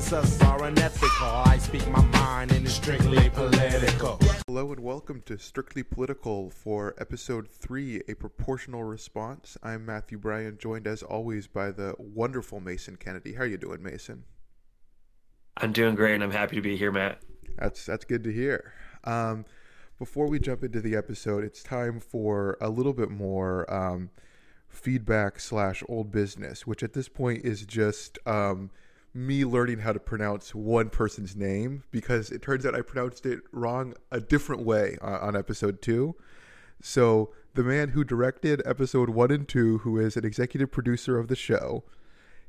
since us are unethical. I speak my mind and it's strictly political. Hello and welcome to Strictly Political for episode 3, A Proportional Response. I'm Matthew Bryan, joined as always by the wonderful Mason Kennedy. How are you doing, Mason? I'm doing great and I'm happy to be here, Matt. That's that's good to hear. Um, before we jump into the episode, it's time for a little bit more um, feedback slash old business, which at this point is just um, me learning how to pronounce one person's name because it turns out I pronounced it wrong a different way uh, on episode two. So the man who directed episode one and two, who is an executive producer of the show,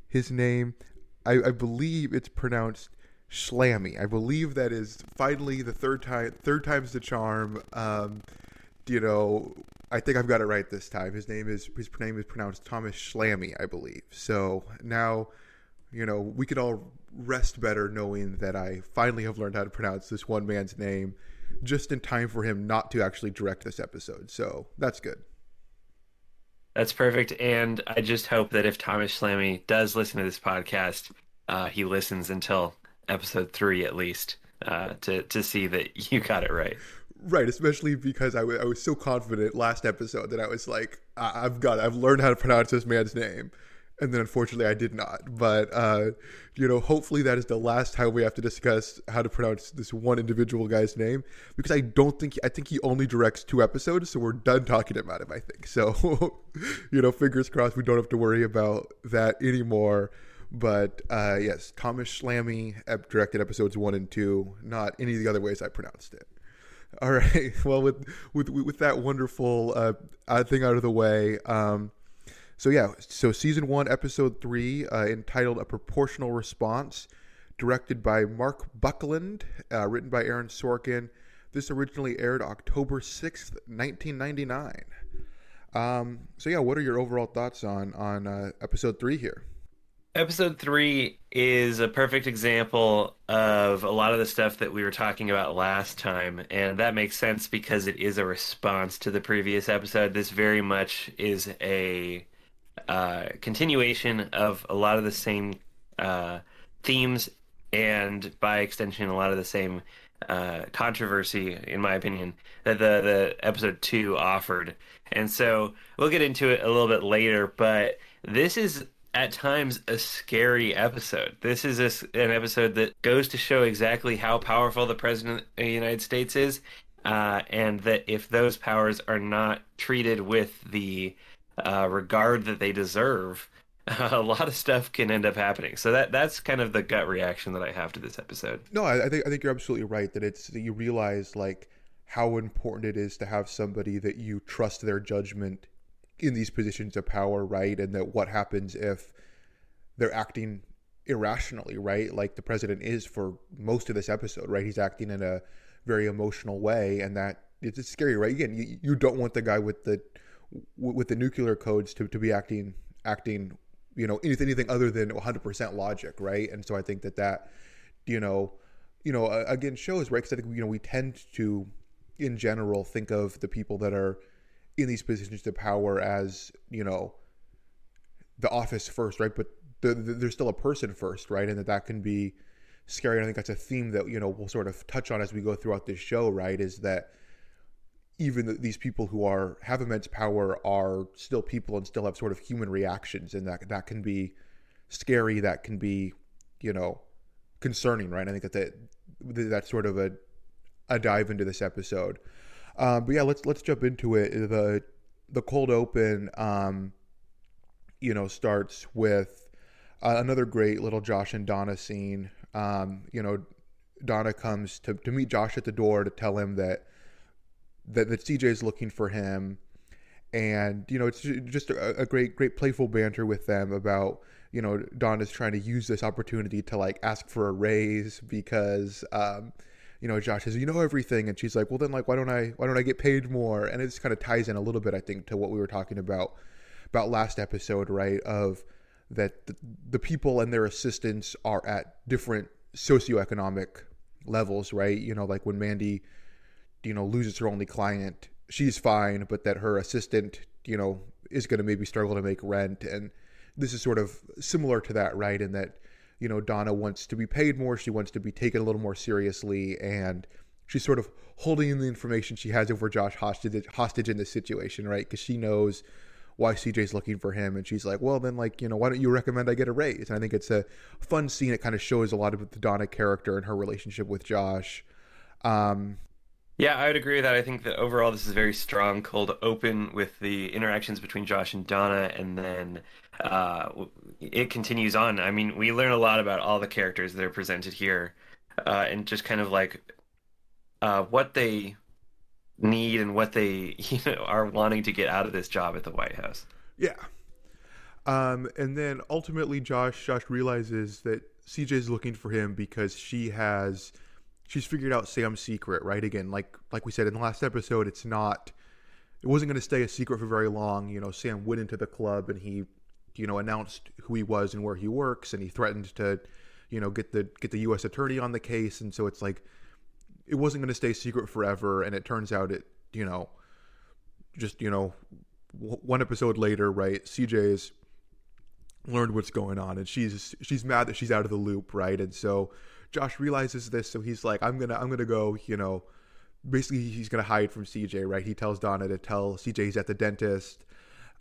his name, I, I believe it's pronounced Schlamme. I believe that is finally the third time, third time's the charm. Um, you know, I think I've got it right this time. His name is his name is pronounced Thomas Schlamme, I believe. So now, you know, we could all rest better knowing that I finally have learned how to pronounce this one man's name just in time for him not to actually direct this episode. So that's good. That's perfect. And I just hope that if Thomas Schlamme does listen to this podcast, uh, he listens until episode three at least uh, to to see that you got it right. Right, especially because I, w- I was so confident last episode that I was like, I- have got, it. I've learned how to pronounce this man's name, and then unfortunately I did not. But uh, you know, hopefully that is the last time we have to discuss how to pronounce this one individual guy's name because I don't think I think he only directs two episodes, so we're done talking about him. I think so. you know, fingers crossed we don't have to worry about that anymore. But uh, yes, Thomas Schlamme directed episodes one and two, not any of the other ways I pronounced it. All right. Well, with with with that wonderful uh, thing out of the way, um, so yeah, so season one, episode three, uh, entitled "A Proportional Response," directed by Marc Buckland, uh, written by Aaron Sorkin. This originally aired October sixth, nineteen ninety nine. Um, so yeah, what are your overall thoughts on on uh, episode three here? Episode three is a perfect example of a lot of the stuff that we were talking about last time, and that makes sense because it is a response to the previous episode. This very much is a uh, continuation of a lot of the same uh, themes, and by extension, a lot of the same uh, controversy, in my opinion, that the the episode two offered. And so we'll get into it a little bit later, but this is at times a scary episode. This is a, an episode that goes to show exactly how powerful the president of the United States is, uh, and that if those powers are not treated with the uh, regard that they deserve, a lot of stuff can end up happening. So that that's kind of the gut reaction that I have to this episode. No, I, I think I think you're absolutely right that it's that you realize like how important it is to have somebody that you trust their judgment in these positions of power, right? And that what happens if they're acting irrationally, right? Like the president is for most of this episode, right? He's acting in a very emotional way, and that it's scary, right? Again, you, you don't want the guy with the with the nuclear codes to, to be acting acting, you know, anything anything other than 100% logic, right? And so I think that that, you know, you know, again shows right because I think you know we tend to, in general, think of the people that are in these positions of power as you know the office first right? But the, the, there's still a person first right? And that that can be scary. And i think that's a theme that you know we'll sort of touch on as we go throughout this show right? Is that even the, these people who are have immense power are still people and still have sort of human reactions and that that can be scary that can be you know concerning right i think that that that's sort of a a dive into this episode um, but yeah, let's let's jump into it. the The cold open, um, you know, starts with uh, another great little Josh and Donna scene. Um, you know, Donna comes to, to meet Josh at the door to tell him that that, that CJ is looking for him, and you know, it's just a, a great great playful banter with them about you know Don is trying to use this opportunity to like ask for a raise because um, you know, Josh says, "You know everything," and she's like, "Well, then, like, why don't I? Why don't I get paid more?" And it just kind of ties in a little bit, I think, to what we were talking about about last episode, right? Of that the, the people and their assistants are at different socioeconomic levels, right? You know, like when Mandy, you know, loses her only client, she's fine, but that her assistant, you know, is going to maybe struggle to make rent, and this is sort of similar to that, right? In that you know, Donna wants to be paid more. She wants to be taken a little more seriously. And she's sort of holding in the information she has over Josh hostage, hostage in this situation, right? Because she knows why CJ's looking for him. And she's like, well, then, like, you know, why don't you recommend I get a raise? And I think it's a fun scene. It kind of shows a lot of the Donna character and her relationship with Josh. Um, yeah, I would agree with that. I think that overall this is very strong, cold open with the interactions between Josh and Donna, and then uh, it continues on. I mean, we learn a lot about all the characters that are presented here, uh, and just kind of like uh, what they need and what they you know are wanting to get out of this job at the White House. Yeah. Um, and then ultimately, Josh Josh realizes that CJ is looking for him because she has she's figured out Sam's secret, right? Again, like like we said in the last episode, it's not it wasn't going to stay a secret for very long. You know, Sam went into the club and he, you know, announced who he was and where he works, and he threatened to, you know, get the get the U.S. attorney on the case, and so it's like it wasn't going to stay secret forever, and it turns out it, you know, just you know, one episode later, right? CJ's learned what's going on, and she's she's mad that she's out of the loop, right? And so Josh realizes this, so he's like, I'm gonna I'm gonna go, you know, basically he's gonna hide from CJ, right? He tells Donna to tell CJ he's at the dentist.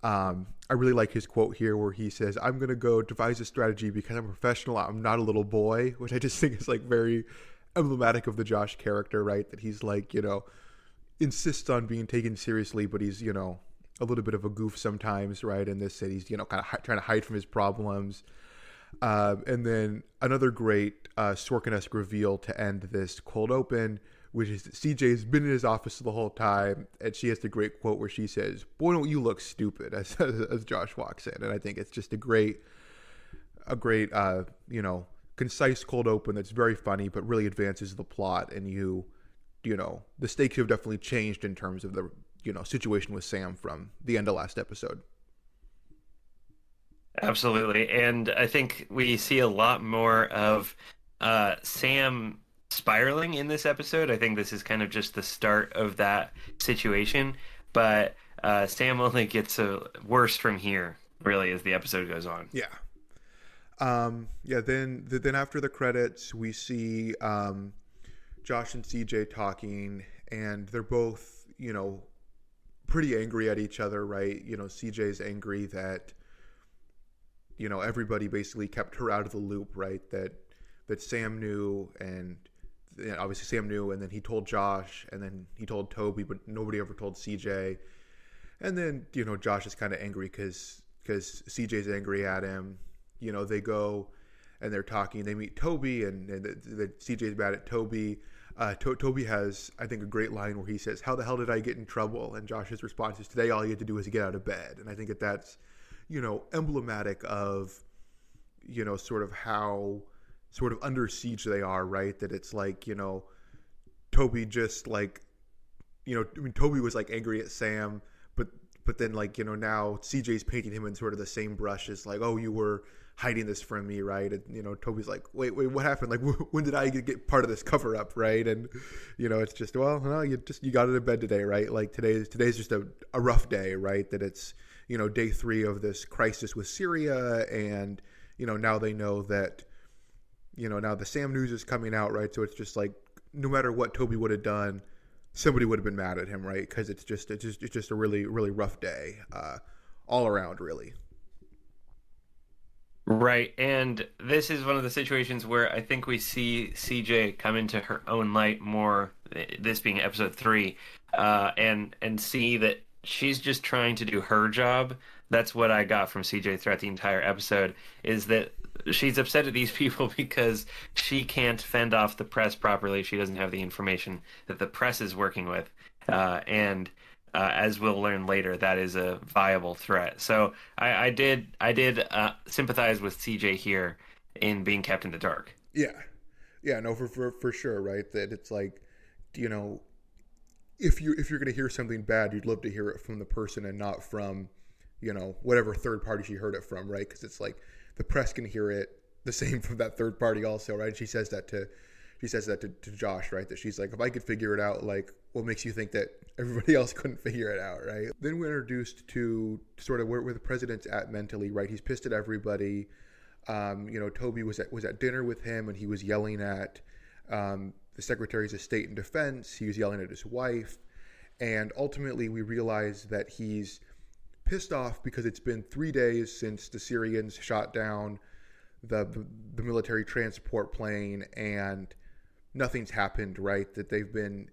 Um, I really like his quote here where he says, I'm gonna go devise a strategy because I'm a professional, I'm not a little boy, which I just think is like very emblematic of the Josh character, right? That he's like, you know, insists on being taken seriously, but he's, you know, a little bit of a goof sometimes, right? In this, that he's, you know, kind of hi- trying to hide from his problems. Uh, and then another great uh, Sorkin-esque reveal to end this cold open, which is that CJ's been in his office the whole time, and she has the great quote where she says, "Boy, don't you look stupid?" As, as Josh walks in, and I think it's just a great, a great, uh, you know, concise cold open that's very funny, but really advances the plot, and you, you know, the stakes have definitely changed in terms of the you know situation with Sam from the end of last episode. Absolutely. And I think we see a lot more of uh, Sam spiraling in this episode. I think this is kind of just the start of that situation. But uh, Sam only gets uh, worse from here, really, as the episode goes on. Yeah. Um, yeah. Then, then after the credits, we see um, Josh and CJ talking, and they're both, you know, pretty angry at each other, right? You know, CJ's angry that you know everybody basically kept her out of the loop, right? That that Sam knew, and you know, obviously Sam knew, and then he told Josh, and then he told Toby, but nobody ever told CJ. And then you know Josh is kind of angry because because CJ's angry at him. You know they go and they're talking. They meet Toby, and, and the, CJ's mad at Toby. Uh, to- Toby has, I think, a great line where he says, "How the hell did I get in trouble?" And Josh's response is, "Today, all you had to do was get out of bed." And I think that that's you know, emblematic of, you know, sort of how sort of under siege they are, right? That it's like, you know, Toby just like, you know, I mean, Toby was like angry at Sam, but but then like, you know, now CJ's painting him in sort of the same brush as like, oh, you were hiding this from me, right? And you know, Toby's like, wait, wait, what happened? Like, when did I get part of this cover up, right? And you know, it's just, well, no, you just you got it in bed today, right? Like today, today's just a, a rough day, right? That it's you know day three of this crisis with Syria, and you know now they know that you know now the Sam news is coming out, right? So it's just like no matter what Toby would have done, somebody would have been mad at him, right? Because it's just it's just it's just a really really rough day uh, all around, really. Right, and this is one of the situations where I think we see CJ come into her own light more. This being episode three, uh, and and see that she's just trying to do her job. That's what I got from CJ throughout the entire episode is that she's upset at these people because she can't fend off the press properly. She doesn't have the information that the press is working with. Uh, and uh, as we'll learn later, that is a viable threat. So I, I did I did uh, sympathize with CJ here in being kept in the dark. Yeah, yeah, no, for for for sure, right? That it's like, you know, if you if you're going to hear something bad, you'd love to hear it from the person and not from, you know, whatever third party she heard it from, right? Because it's like the press can hear it the same from that third party also, right? She says that to she says that to, to Josh, right? That she's like, if I could figure it out, like, what makes you think that everybody else couldn't figure it out, right? Then we're introduced to sort of where, where the president's at mentally, right? He's pissed at everybody. Um, you know, Toby was at was at dinner with him, and he was yelling at um, the secretaries of state and defense. He was yelling at his wife, and ultimately, we realize that he's pissed off because it's been three days since the Syrians shot down the the military transport plane, and nothing's happened. Right? That they've been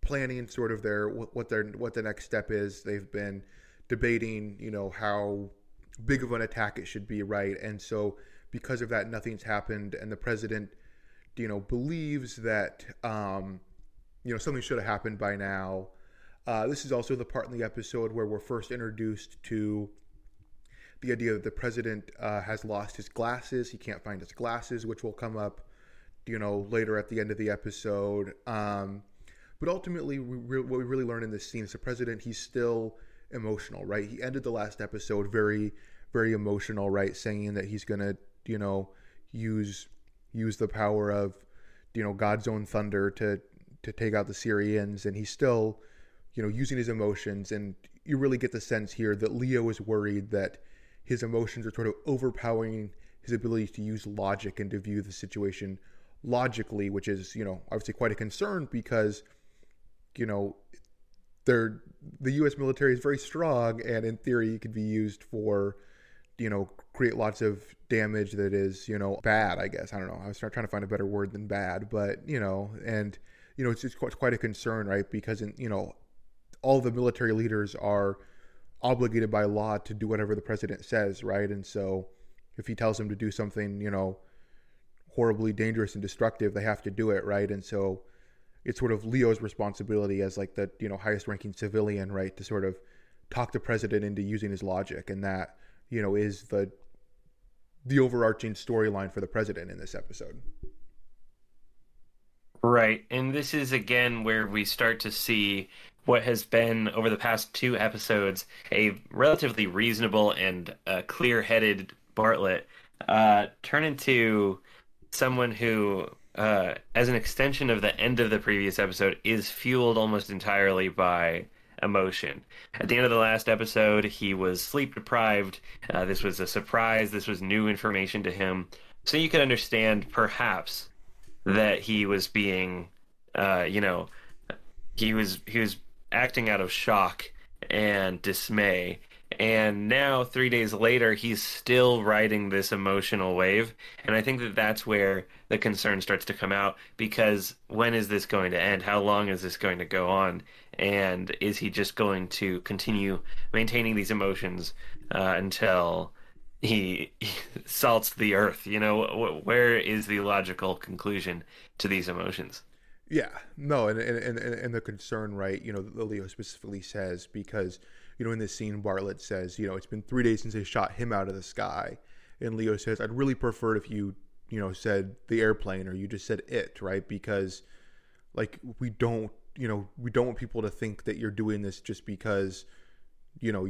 planning sort of their what their what the next step is. They've been debating, you know, how big of an attack it should be, right? And so because of that, nothing's happened, and the president, you know, believes that um, you know something should have happened by now. Uh, this is also the part in the episode where we're first introduced to the idea that the president uh, has lost his glasses. He can't find his glasses, which will come up, you know, later at the end of the episode. Um, but ultimately, we re- what we really learn in this scene is the president, he's still emotional, right? He ended the last episode very, very emotional, right? Saying that he's going to, you know, use use the power of, you know, God's own thunder to to take out the Syrians, and he's still, you know, using his emotions. And you really get the sense here that Leo is worried that his emotions are sort of overpowering his ability to use logic and to view the situation logically, which is, you know, obviously quite a concern because you know, they're the U.S. military is very strong, and in theory, it could be used for, you know, create lots of damage that is, you know, bad. I guess I don't know. I was trying to find a better word than bad, but you know, and you know, it's just quite a concern, right? Because in, you know, all the military leaders are obligated by law to do whatever the president says, right? And so, if he tells them to do something, you know, horribly dangerous and destructive, they have to do it, right? And so it's sort of Leo's responsibility as like the you know highest ranking civilian, right, to sort of talk the president into using his logic, and that you know is the the overarching storyline for the president in this episode. Right, and this is again where we start to see what has been over the past two episodes a relatively reasonable and uh, clear-headed Bartlet uh, turn into someone who uh, as an extension of the end of the previous episode, is fueled almost entirely by emotion. At the end of the last episode, he was sleep deprived. Uh, this was a surprise. This was new information to him. So you can understand, perhaps, that he was being, uh, you know, he was he was acting out of shock and dismay and now, three days later, he's still riding this emotional wave. And I think that that's where the concern starts to come out because when is this going to end? How long is this going to go on? And is he just going to continue maintaining these emotions uh, until he, he salts the earth? You know, where is the logical conclusion to these emotions? Yeah, no, and and, and, and the concern, right? You know, Leo specifically says because you know, in this scene, Bartlet says, you know, it's been three days since they shot him out of the sky. And Leo says, I'd really prefer if you, you know, said the airplane or you just said it, right? Because, like, we don't, you know, we don't want people to think that you're doing this just because, you know,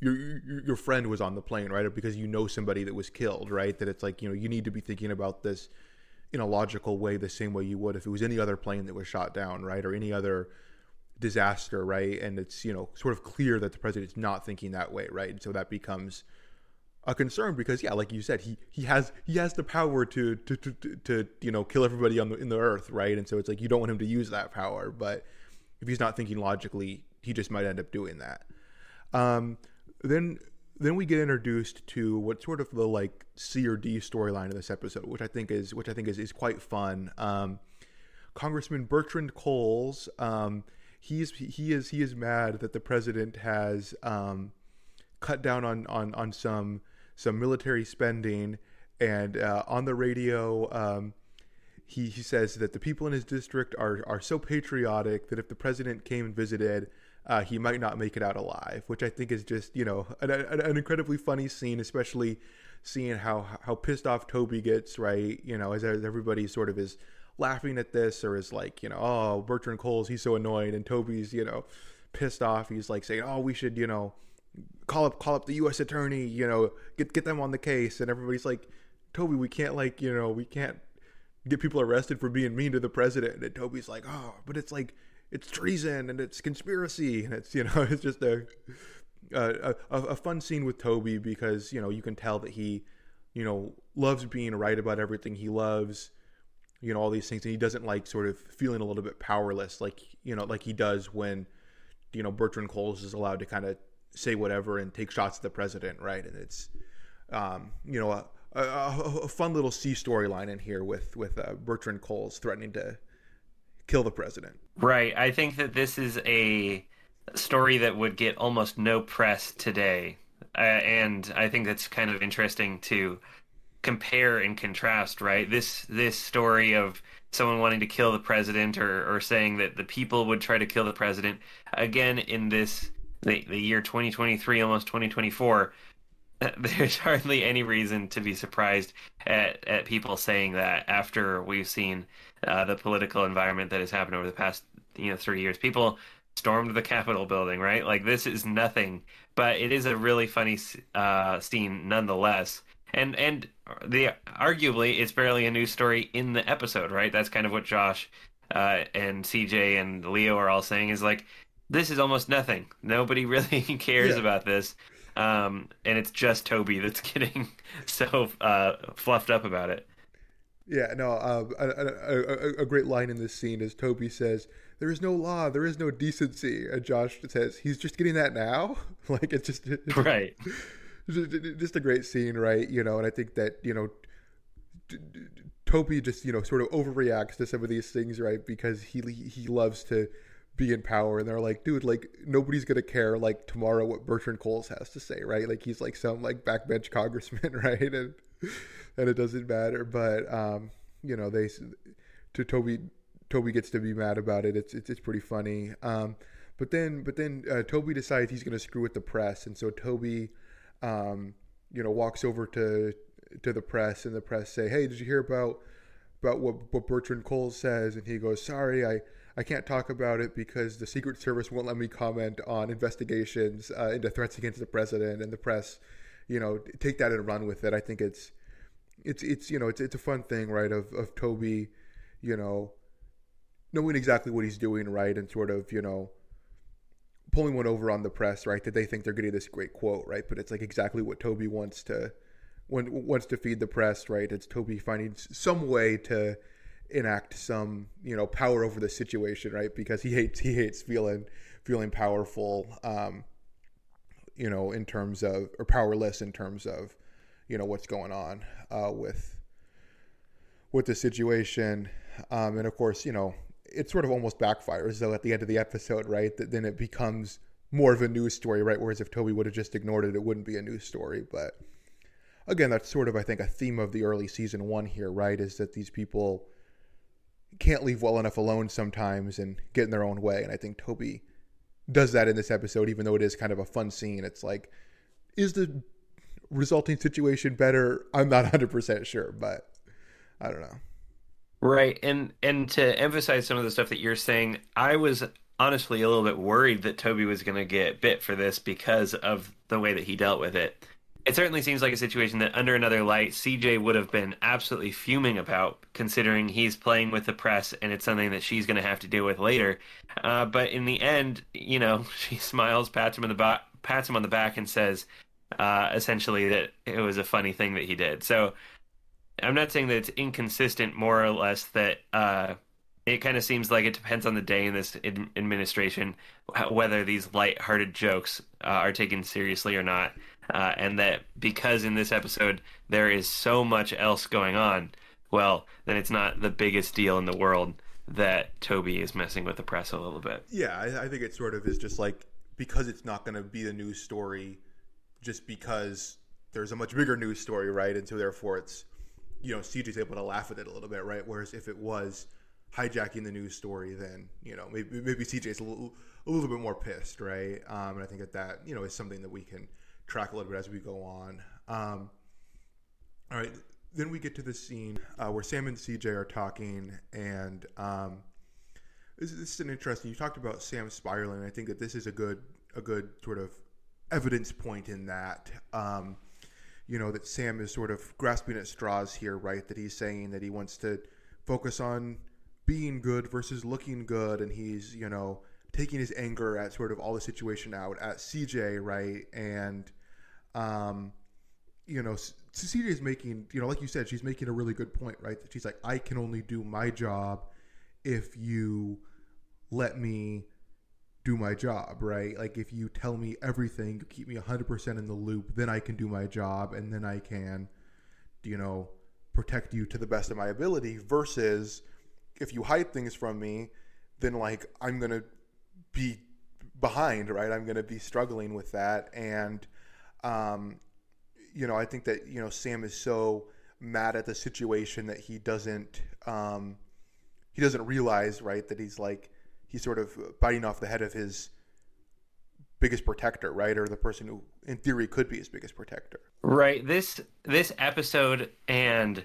your, your friend was on the plane, right? Or because you know somebody that was killed, right? That it's like, you know, you need to be thinking about this in a logical way, the same way you would if it was any other plane that was shot down, right? Or any other disaster, right? And it's you know sort of clear that the president's not thinking that way, right? And so that becomes a concern because yeah, like you said, he he has he has the power to to to, to, to you know kill everybody on the in the earth, right? And so it's like you don't want him to use that power, but if he's not thinking logically, he just might end up doing that. Um, then then we get introduced to what sort of the like C or D storyline of this episode, which I think is which I think is is quite fun. Um, Congressman Bertrand Coles. Um, he's he is he is mad that the president has um, cut down on on on some some military spending, and uh, on the radio. Um, he, he says that the people in his district are, are so patriotic that if the president came and visited, uh, he might not make it out alive, which I think is just you know an, an, incredibly funny scene, especially seeing how how pissed off Toby gets, right? You know, as, as everybody sort of is laughing at this or is like, you know, oh, Bertrand Coles, he's so annoyed, and Toby's, you know, pissed off. He's like saying, oh, we should, you know, call up call up the U.S. attorney, you know, get get them on the case, and everybody's like, Toby, we can't like, you know, we can't get people arrested for being mean to the president, and Toby's like, oh, but it's like it's treason and it's conspiracy, and it's you know, it's just a a, a, a fun scene with Toby because you know you can tell that he you know, loves being right about everything he loves, you know, all these things, and he doesn't like sort of feeling a little bit powerless, like you know, like he does when, you know, Bertrand Coles is allowed to kind of say whatever and take shots at the president, right? And it's, um, you know, a, a, a fun little C storyline in here with with uh, Bertrand Coles threatening to kill the president. Right. I think that this is a story that would get almost no press today, uh, and I think that's kind of interesting to compare and contrast. Right. This this story of someone wanting to kill the president or, or saying that the people would try to kill the president again in this the, the year 2023 almost 2024 there's hardly any reason to be surprised at, at people saying that after we've seen uh, the political environment that has happened over the past you know three years. People stormed the Capitol building, right? Like this is nothing, but it is a really funny uh, scene nonetheless. And and the arguably it's barely a news story in the episode, right? That's kind of what Josh uh, and CJ and Leo are all saying is like this is almost nothing. Nobody really cares yeah. about this. Um, and it's just Toby that's getting so uh, fluffed up about it. Yeah, no, uh, a, a, a, great line in this scene is Toby says, "There is no law, there is no decency," and Josh says, "He's just getting that now." like it's just it's right. Just, just a great scene, right? You know, and I think that you know, Toby just you know sort of overreacts to some of these things, right? Because he he loves to be in power and they're like dude like nobody's gonna care like tomorrow what bertrand coles has to say right? Like he's like some like backbench congressman right? And and it doesn't matter but um you know they to toby toby gets to be mad about it it's it's, it's pretty funny. Um but then but then uh, toby decides he's gonna screw with the press and so toby um you know walks over to to the press and the press say hey did you hear about about what what bertrand coles says? And he goes sorry i I can't talk about it because the Secret Service won't let me comment on investigations uh, into threats against the president and the press. You know, take that and run with it. I think it's it's it's you know it's it's a fun thing, right? Of of Toby, you know, knowing exactly what he's doing, right, and sort of you know pulling one over on the press, right? That they think they're getting this great quote, right? But it's like exactly what Toby wants to wants to feed the press, right? It's Toby finding some way to enact some you know power over the situation right? Because he hates he hates feeling feeling powerful um you know in terms of or powerless in terms of you know what's going on uh with with the situation. Um and of course you know it sort of almost backfires though at the end of the episode right? That then it becomes more of a news story right? Whereas if toby would have just ignored it it wouldn't be a news story. But again that's sort of i think a theme of the early season one here right? Is that these people can't leave well enough alone sometimes and get in their own way. And I think Toby does that in this episode, even though it is kind of a fun scene. It's like, is the resulting situation better? I'm not 100% sure, but I don't know. Right. And and to emphasize some of the stuff that you're saying, I was honestly a little bit worried that Toby was going to get bit for this because of the way that he dealt with it it certainly seems like a situation that under another light cj would have been absolutely fuming about considering he's playing with the press and it's something that she's going to have to deal with later. Uh, but in the end you know she smiles pats him on the back pats him on the back and says uh, essentially that it was a funny thing that he did. So i'm not saying that it's inconsistent more or less that uh, it kind of seems like it depends on the day in this administration whether these light-hearted jokes uh, are taken seriously or not uh, and that because in this episode there is so much else going on, well, then it's not the biggest deal in the world that Toby is messing with the press a little bit. Yeah, I, I think it sort of is just like because it's not going to be a news story, just because there's a much bigger news story, right? And so therefore it's, you know, CJ's able to laugh at it a little bit, right? Whereas if it was hijacking the news story, then you know maybe maybe CJ's a little a little bit more pissed, right? Um, and I think that that you know is something that we can track a little bit as we go on. Um, all right, then we get to the scene uh, where Sam and CJ are talking, and um, this, this, is an interesting. You talked about Sam spiraling. I think that this is a good a good sort of evidence point in that. Um, you know that Sam is sort of grasping at straws here, right? That he's saying that he wants to focus on being good versus looking good, and he's you know taking his anger at sort of all the situation out at CJ, right? And um, you know, CJ is making, you know, like you said, she's making a really good point, right? That she's like, I can only do my job if you let me do my job, right? Like if you tell me everything, you keep me 100% in the loop, then I can do my job and then I can, you know, protect you to the best of my ability versus if you hide things from me, then like I'm to be behind, right? I'm going to be struggling with that and um you know, I think that, you know, Sam is so mad at the situation that he doesn't um he doesn't realize, right, that he's like he's sort of biting off the head of his biggest protector, right, or the person who, in theory, could be his biggest protector. Right. This this episode and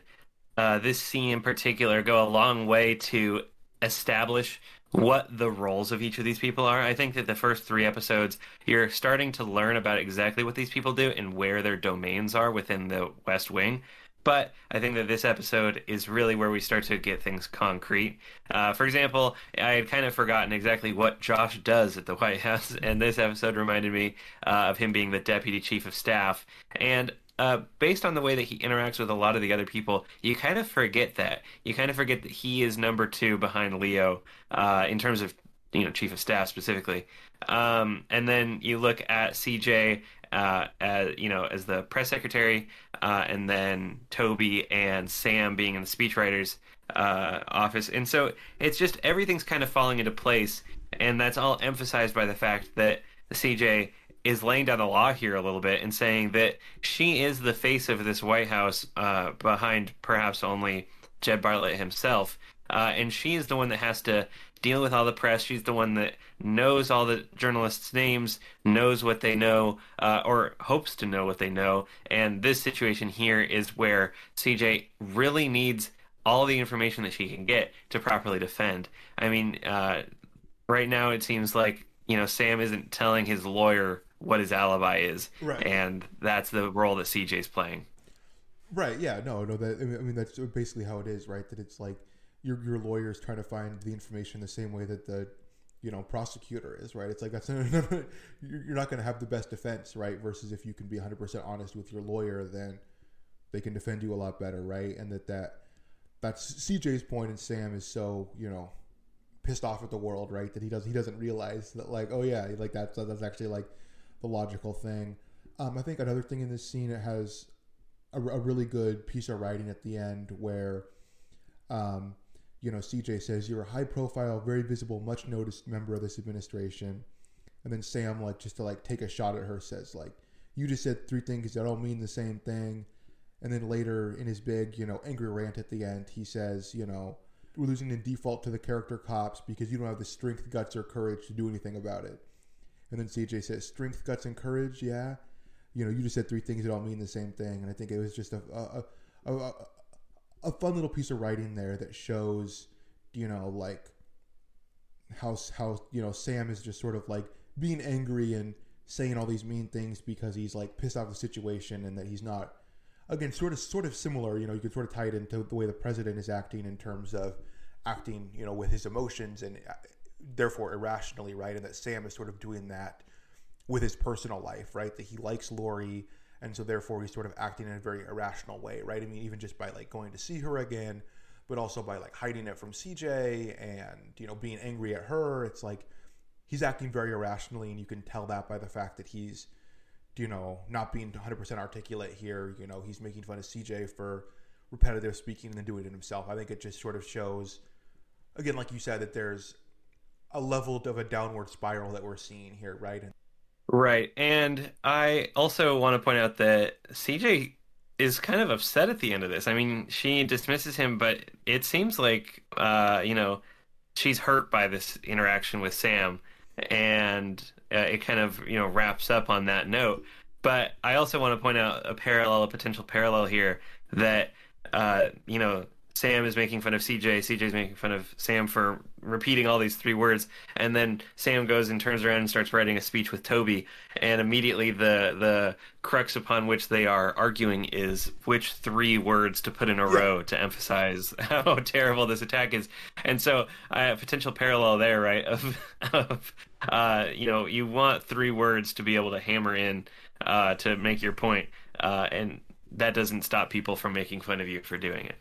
uh, this scene in particular go a long way to establish what the roles of each of these people are. I think that the first three episodes, you're starting to learn about exactly what these people do and where their domains are within the West Wing. But I think that this episode is really where we start to get things concrete. Uh, for example, I had kind of forgotten exactly what Josh does at the White House, and this episode reminded me uh, of him being the deputy chief of staff. And uh, based on the way that he interacts with a lot of the other people, you kind of forget that. You kind of forget that he is number two behind Leo uh, in terms of you know chief of staff specifically. Um, and then you look at CJ uh, as you know as the press secretary, uh, and then Toby and Sam being in the speechwriters uh, office, and so it's just everything's kind of falling into place, and that's all emphasized by the fact that CJ is laying down the law here a little bit and saying that she is the face of this White House uh, behind perhaps only Jed Bartlet himself. Uh, and she is the one that has to deal with all the press. She's the one that knows all the journalists' names, knows what they know, uh, or hopes to know what they know. And this situation here is where CJ really needs all the information that she can get to properly defend. I mean, uh, right now it seems like you know Sam isn't telling his lawyer what his alibi is, right. and that's the role that CJ's playing. Right. Yeah. No. No. That I mean, that's basically how it is, right? That it's like your your lawyer is trying to find the information the same way that the you know prosecutor is right it's like that's you're not going to have the best defense right versus if you can be 100% honest with your lawyer then they can defend you a lot better right and that that that's CJ's point and Sam is so you know pissed off at the world right that he does he doesn't realize that like oh yeah like that's that's actually like the logical thing um, I think another thing in this scene it has a, a really good piece of writing at the end where um, you know, CJ says, You're a high profile, very visible, much noticed member of this administration. And then Sam, like, just to like take a shot at her, says, like, you just said three things that all mean the same thing. And then later in his big, you know, angry rant at the end, he says, you know, we're losing in default to the character cops because you don't have the strength, guts, or courage to do anything about it. And then CJ says, strength, guts, and courage, yeah. You know, you just said three things that all mean the same thing. And I think it was just a, a, a, a fun little piece of writing there that shows, you know, like how how you know Sam is just sort of like being angry and saying all these mean things because he's like pissed off the situation and that he's not again sort of sort of similar you know you could sort of tie it into the way the president is acting in terms of acting you know with his emotions and uh, therefore irrationally right and that Sam is sort of doing that with his personal life right that he likes Laurie and so therefore he's sort of acting in a very irrational way, right? I mean, even just by like going to see her again, but also by like hiding it from CJ and you know being angry at her. It's like he's acting very irrationally, and you can tell that by the fact that he's you know not being 100% articulate here. You know, he's making fun of CJ for repetitive speaking and then doing it himself. I think it just sort of shows, again, like you said, that there's a level of a downward spiral that we're seeing here, right? Right. And I also want to point out that CJ is kind of upset at the end of this. I mean, she dismisses him, but it seems like, uh, you know, she's hurt by this interaction with Sam. And uh, it kind of, you know, wraps up on that note. But I also want to point out a parallel, a potential parallel here that, uh, you know, Sam is making fun of CJ, CJ is making fun of Sam for repeating all these three words, and then Sam goes and turns around and starts writing a speech with Toby, and immediately the the crux upon which they are arguing is which three words to put in a row to emphasize how terrible this attack is, and so uh, potential parallel there, right? Of of uh, you know you want three words to be able to hammer in uh, to make your point, uh, and that doesn't stop people from making fun of you for doing it.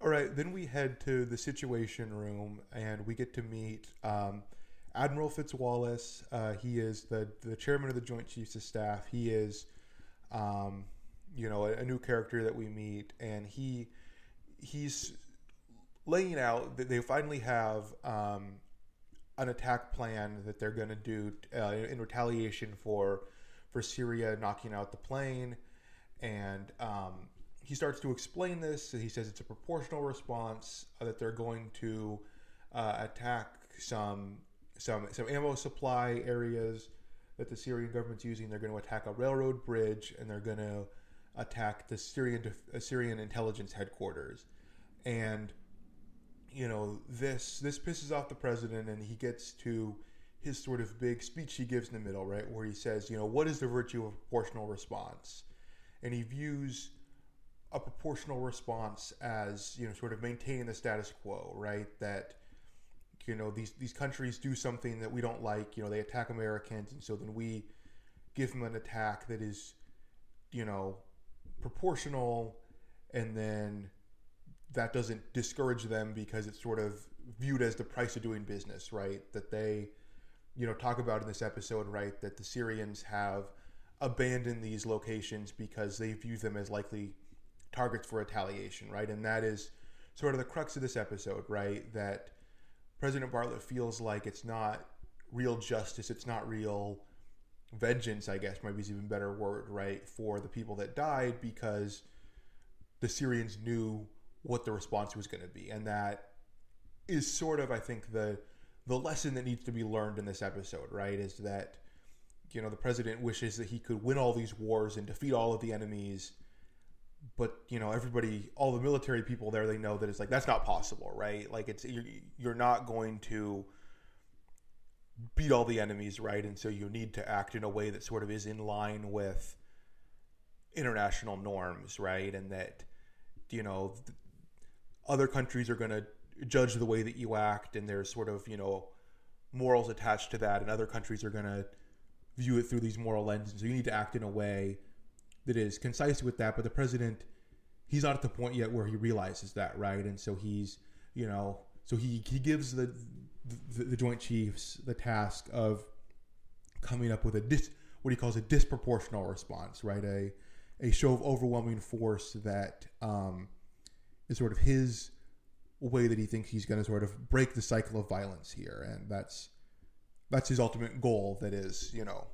All right. Then we head to the Situation Room, and we get to meet um, Admiral Fitzwallace. Uh, he is the the chairman of the Joint Chiefs of Staff. He is, um, you know, a, a new character that we meet, and he he's laying out that they finally have um, an attack plan that they're going to do uh, in retaliation for for Syria knocking out the plane, and um, he starts to explain this. He says it's a proportional response uh, that they're going to uh, attack some some some ammo supply areas that the Syrian government's using. They're going to attack a railroad bridge, and they're going to attack the Syrian Syrian intelligence headquarters, and you know this this pisses off the president, and he gets to his sort of big speech he gives in the middle, right, where he says, you know, what is the virtue of proportional response, and he views a proportional response as you know sort of maintaining the status quo, right? That you know these these countries do something that we don't like, you know, they attack Americans, and so then we give them an attack that is, you know, proportional, and then that doesn't discourage them because it's sort of viewed as the price of doing business, right? That they, you know, talk about in this episode, right? That the Syrians have abandoned these locations because they view them as likely targets for retaliation, right? And that is sort of the crux of this episode, right? That President Bartlet feels like it's not real justice, it's not real vengeance, I guess, maybe is even better word, right, for the people that died because the Syrians knew what the response was going to be. And that is sort of, I think, the the lesson that needs to be learned in this episode, right? Is that you know the president wishes that he could win all these wars and defeat all of the enemies but you know everybody all the military people there they know that it's like that's not possible right? Like it's you're, you're not going to beat all the enemies right? And so you need to act in a way that sort of is in line with international norms right? And that you know other countries are going to judge the way that you act and there's sort of you know morals attached to that and other countries are going to view it through these moral lenses. So you need to act in a way that is concise with that but the president he's not at the point yet where he realizes that right and so he's you know so he he gives the the, the joint chiefs the task of coming up with a dis what he calls a disproportional response right a a show of overwhelming force that um, is sort of his way that he thinks he's going to sort of break the cycle of violence here, and that's that's his ultimate goal. That is, you know,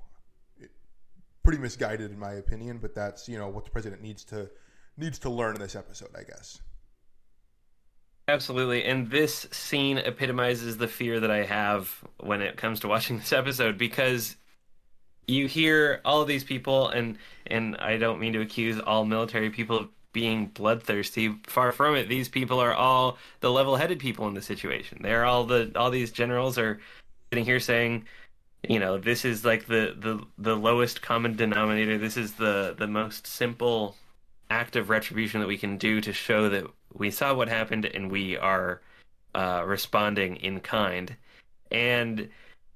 pretty misguided in my opinion, but that's you know what the president needs to needs to learn in this episode, I guess. Absolutely. And this scene epitomizes the fear that I have when it comes to watching this episode because you hear all of these people and and I don't mean to accuse all military people of being bloodthirsty. Far from it. These people are all the level-headed people in the situation. They're all the all these generals are sitting here saying, you know, this is like the the the lowest common denominator. This is the the most simple act of retribution that we can do to show that we saw what happened and we are uh, responding in kind. And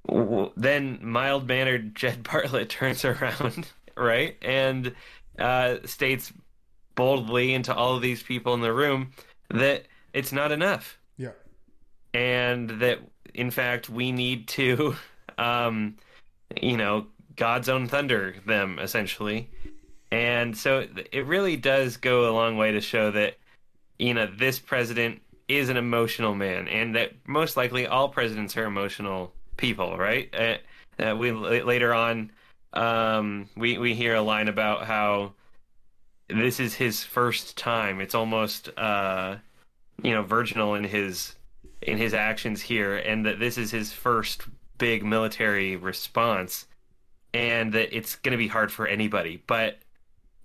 w- then mild mannered Jed Bartlet turns around, right, and uh, states boldly into all of these people in the room that it's not enough. Yeah. And that in fact we need to um you know, God's own thunder them essentially. And so it really does go a long way to show that you know, this president is an emotional man and that most likely all presidents are emotional people, right? Uh, uh, we later on um we we hear a line about how this is his first time. It's almost uh, you know virginal in his in his actions here, and that this is his first big military response, and that it's going to be hard for anybody. But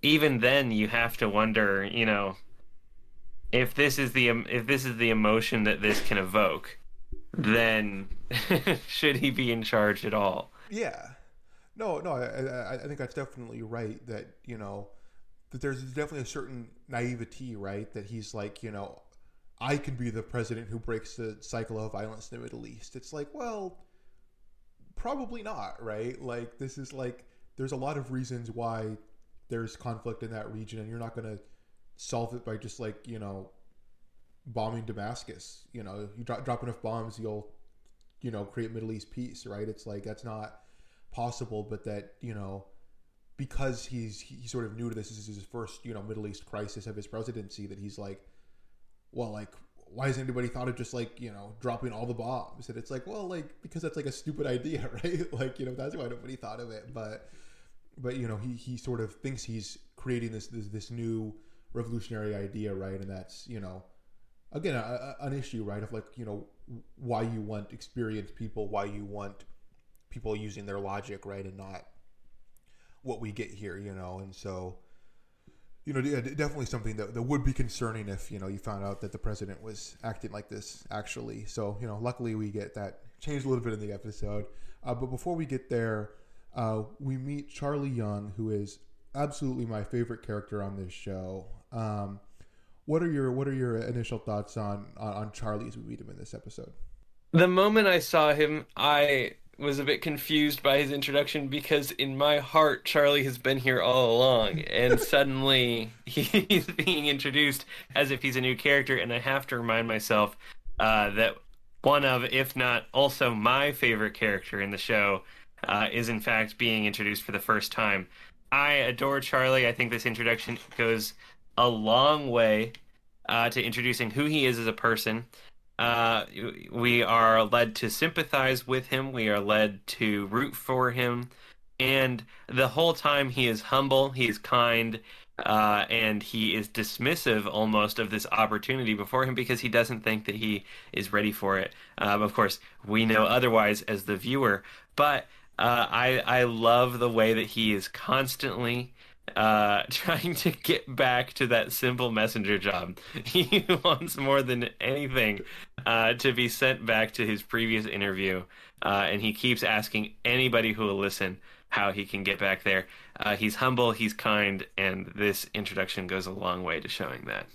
even then, you have to wonder, you know, if this is the if this is the emotion that this can evoke, then should he be in charge at all? Yeah. No, no, I, I think that's definitely right. That you know, that there's definitely a certain naivety, right? That he's like, you know, I can be the president who breaks the cycle of violence in the Middle East. It's like, well, probably not, right? Like, this is like, there's a lot of reasons why there's conflict in that region, and you're not going to solve it by just like you know bombing Damascus. You know, you drop, drop enough bombs, you'll you know create Middle East peace, right? It's like that's not possible, but that you know because he's he's sort of new to this, this is his first you know Middle East crisis of his presidency. That he's like, well, like why has anybody thought of just like you know dropping all the bombs? And it's like, well, like because that's like a stupid idea, right? like you know that's why nobody thought of it. But but you know he he sort of thinks he's creating this this, this new revolutionary idea, right? And that's you know again a, a, an issue, right? Of like you know why you want experienced people, why you want people using their logic, right, and not what we get here, you know. And so you know, definitely something that, that would be concerning if you know you found out that the president was acting like this actually. So you know, luckily we get that changed a little bit in the episode. Uh, but before we get there, uh, we meet Charlie Young, who is absolutely my favorite character on this show. Um, what are your What are your initial thoughts on, on on Charlie as we meet him in this episode? The moment I saw him, I was a bit confused by his introduction because in my heart Charlie has been here all along and suddenly he's being introduced as if he's a new character and I have to remind myself uh, that one of if not also my favorite character in the show uh, is in fact being introduced for the first time. I adore Charlie. I think this introduction goes a long way uh, to introducing who he is as a person uh, we are led to sympathize with him. We are led to root for him. And the whole time he is humble, he is kind, uh, and he is dismissive almost of this opportunity before him because he doesn't think that he is ready for it. Um, of course, we know otherwise as the viewer, but uh, I I love the way that he is constantly uh, trying to get back to that simple messenger job. He wants more than anything uh, to be sent back to his previous interview, uh, and he keeps asking anybody who will listen how he can get back there. Uh, he's humble, he's kind, and this introduction goes a long way to showing that.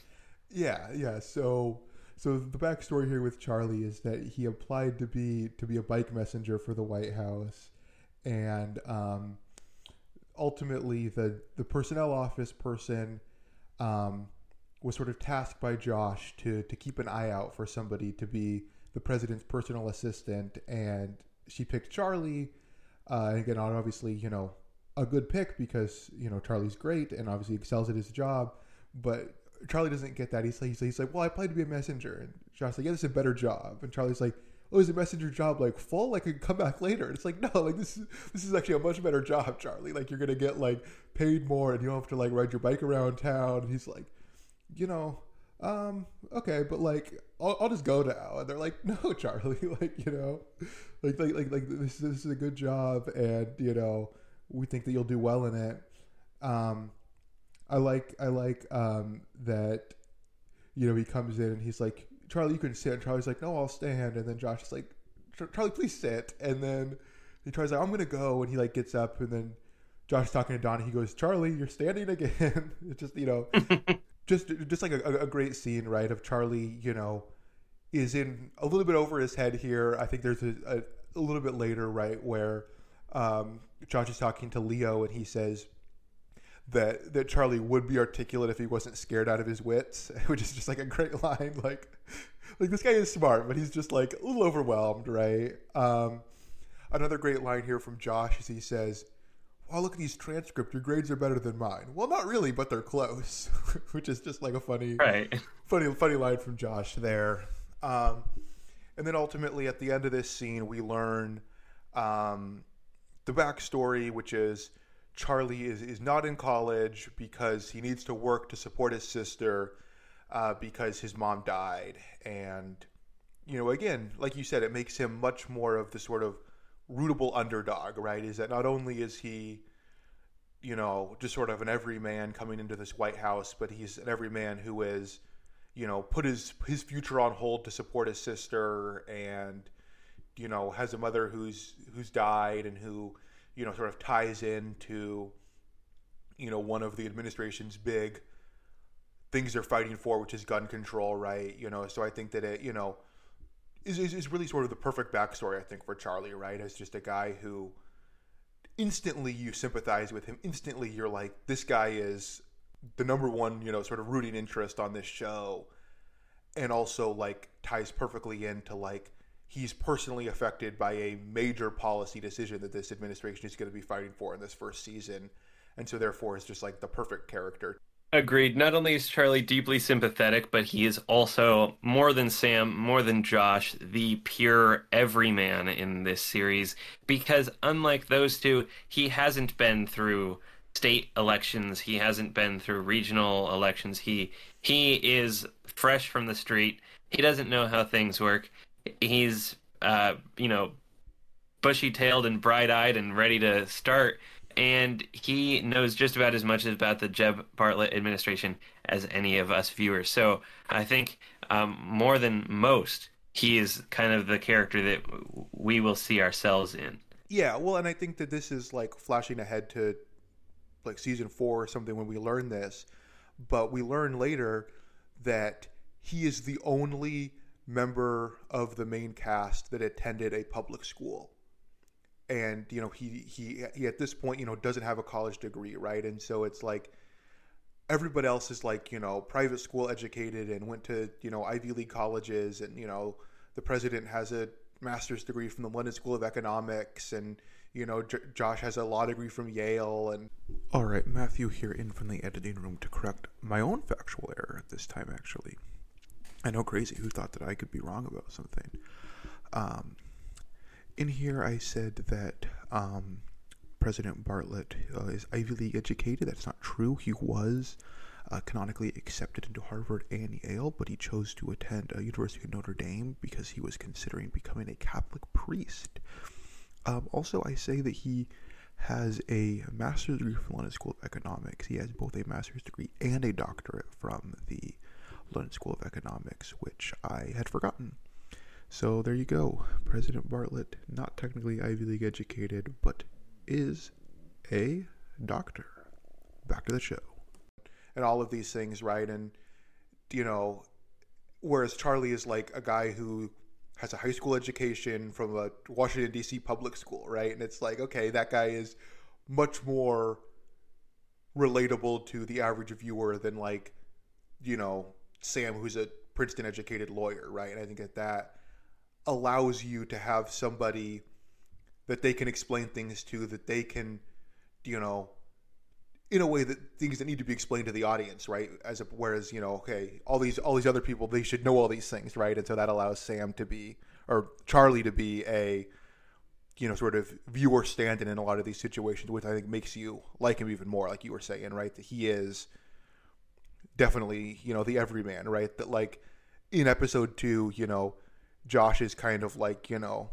Yeah, yeah. So, so the backstory here with Charlie is that he applied to be to be a bike messenger for the White House, and um, ultimately the the personnel office person um, was sort of tasked by Josh to to keep an eye out for somebody to be the president's personal assistant, and she picked Charlie. Uh, again, obviously, you know, a good pick because you know Charlie's great and obviously excels at his job, but Charlie doesn't get that. He's like, he's like, he's like well, I applied to be a messenger, and Josh's like, yeah, this is a better job, and Charlie's like, oh, is the messenger job like full? Like, I can come back later. And it's like, no, like this is this is actually a much better job, Charlie. Like, you're gonna get like paid more, and you don't have to like ride your bike around town. And he's like, you know, um, okay, but like, I'll, I'll just go now. And they're like, no, Charlie, like, you know, like, like, like, like this, this is a good job, and you know, we think that you'll do well in it. Um, I like, I like um that, you know, he comes in and he's like, Charlie, you can sit. And Charlie's like, no, I'll stand. And then Josh is like, Charlie, please sit. And then he tries like, I'm gonna go. And he like gets up. And then Josh talking to Donnie. He goes, Charlie, you're standing again. it's just you know, just just like a, a, great scene, right? Of Charlie, you know, is in a little bit over his head here. I think there's a, a, a little bit later, right, where um, Josh is talking to Leo, and he says that that Charlie would be articulate if he wasn't scared out of his wits, which is just like a great line. Like, like this guy is smart, but he's just like a little overwhelmed, right? Um, another great line here from Josh is he says, "Oh, look at these transcripts. Your grades are better than mine." Well, not really, but they're close, which is just like a funny, right. funny, funny line from Josh there. Um, and then ultimately, at the end of this scene, we learn um, the backstory, which is Charlie is, is not in college because he needs to work to support his sister uh, because his mom died. And, you know, again, like you said, it makes him much more of the sort of rootable underdog, right? Is that not only is he, you know, just sort of an everyman coming into this White House, but he's an everyman who is, you know, put his his future on hold to support his sister, and you know, has a mother who's who's died and who you know, sort of ties into, you know, one of the administration's big things they're fighting for, which is gun control, right? You know, so I think that it, you know, is, is, is really sort of the perfect backstory, I think, for Charlie, right? As just a guy who instantly you sympathize with him. Instantly you're like, this guy is the number one, you know, sort of rooting interest on this show. And also like ties perfectly into like he's personally affected by a major policy decision that this administration is going to be fighting for in this first season. And so therefore is just like the perfect character. Agreed. Not only is Charlie deeply sympathetic, but he is also more than Sam, more than Josh, the pure everyman in this series. Because unlike those two, he hasn't been through state elections. He hasn't been through regional elections. He he is fresh from the street. He doesn't know how things work. He's uh, you know, bushy tailed and bright eyed and ready to start and he knows just about as much about the Jed Bartlet administration as any of us viewers. So I think um, more than most, he is kind of the character that we will see ourselves in. Yeah, well, and I think that this is like flashing ahead to like season four or something when we learn this, but we learn later that he is the only member of the main cast that attended a public school. And you know he he he at this point you know doesn't have a college degree right? And so it's like everybody else is like you know private school educated and went to you know Ivy League colleges and you know the president has a master's degree from the London School of Economics and you know J- Josh has a law degree from Yale and all right Matthew here in from the editing room to correct my own factual error at this time actually I know crazy who thought that I could be wrong about something um in here, I said that um, President Bartlet uh, is Ivy League educated. That's not true. He was uh, canonically accepted into Harvard and Yale, but he chose to attend uh, University of Notre Dame because he was considering becoming a Catholic priest. Um, also, I say that he has a master's degree from London School of Economics. He has both a master's degree and a doctorate from the London School of Economics, which I had forgotten. So there you go. President Bartlet, not technically Ivy League educated, but is a doctor. Back to the show. And all of these things, right? And, you know, whereas Charlie is like a guy who has a high school education from a Washington, D.C. public school, right? And it's like, okay, that guy is much more relatable to the average viewer than, like, you know, Sam, who's a Princeton educated lawyer, right? And I think that that allows you to have somebody that they can explain things to that they can you know in a way that things that need to be explained to the audience right? As a, whereas you know okay all these all these other people they should know all these things right? And so that allows sam to be or charlie to be a you know sort of viewer stand-in in a lot of these situations which i think makes you like him even more like you were saying right? That he is definitely you know the everyman right that like in episode two you know Josh is kind of like, you know,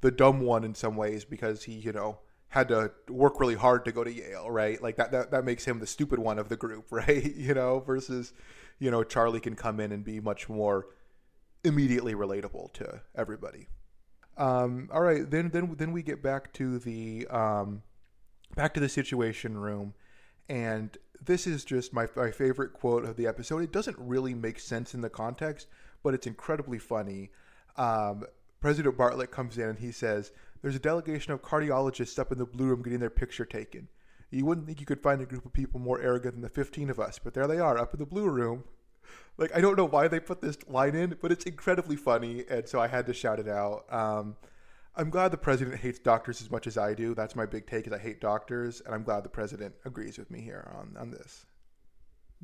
the dumb one in some ways because he, you know, had to work really hard to go to Yale, right? Like that, that, that makes him the stupid one of the group, right? You know, versus, you know, Charlie can come in and be much more immediately relatable to everybody. Um, all right, then, then, then we get back to the, um, back to the situation room. And this is just my, my favorite quote of the episode. It doesn't really make sense in the context, but it's incredibly funny. Um, President Bartlet comes in and he says, There's a delegation of cardiologists up in the blue room getting their picture taken. You wouldn't think you could find a group of people more arrogant than the 15 of us, but there they are up in the blue room. Like, I don't know why they put this line in, but it's incredibly funny, and so I had to shout it out. Um, I'm glad the president hates doctors as much as I do. That's my big take is I hate doctors, and I'm glad the president agrees with me here on, on this.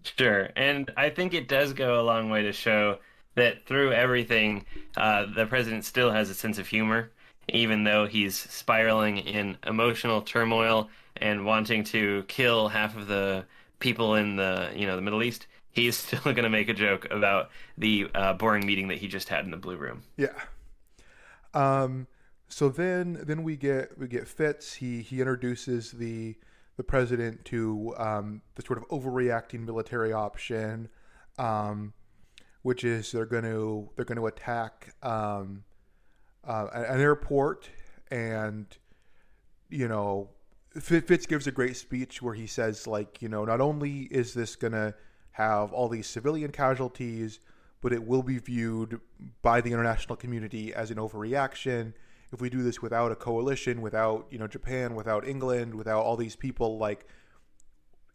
Sure. And I think it does go a long way to show that through everything, uh, the president still has a sense of humor, even though he's spiraling in emotional turmoil and wanting to kill half of the people in the you know the Middle East. He's still going to make a joke about the uh, boring meeting that he just had in the blue room. Yeah. Um. So then, then we get we get Fitz. He he introduces the the president to um, the sort of overreacting military option. Um, which is they're going to they're going to attack um, uh, an airport, and you know, Fitz gives a great speech where he says like, you know, not only is this going to have all these civilian casualties, but it will be viewed by the international community as an overreaction. If we do this without a coalition, without you know Japan, without England, without all these people, like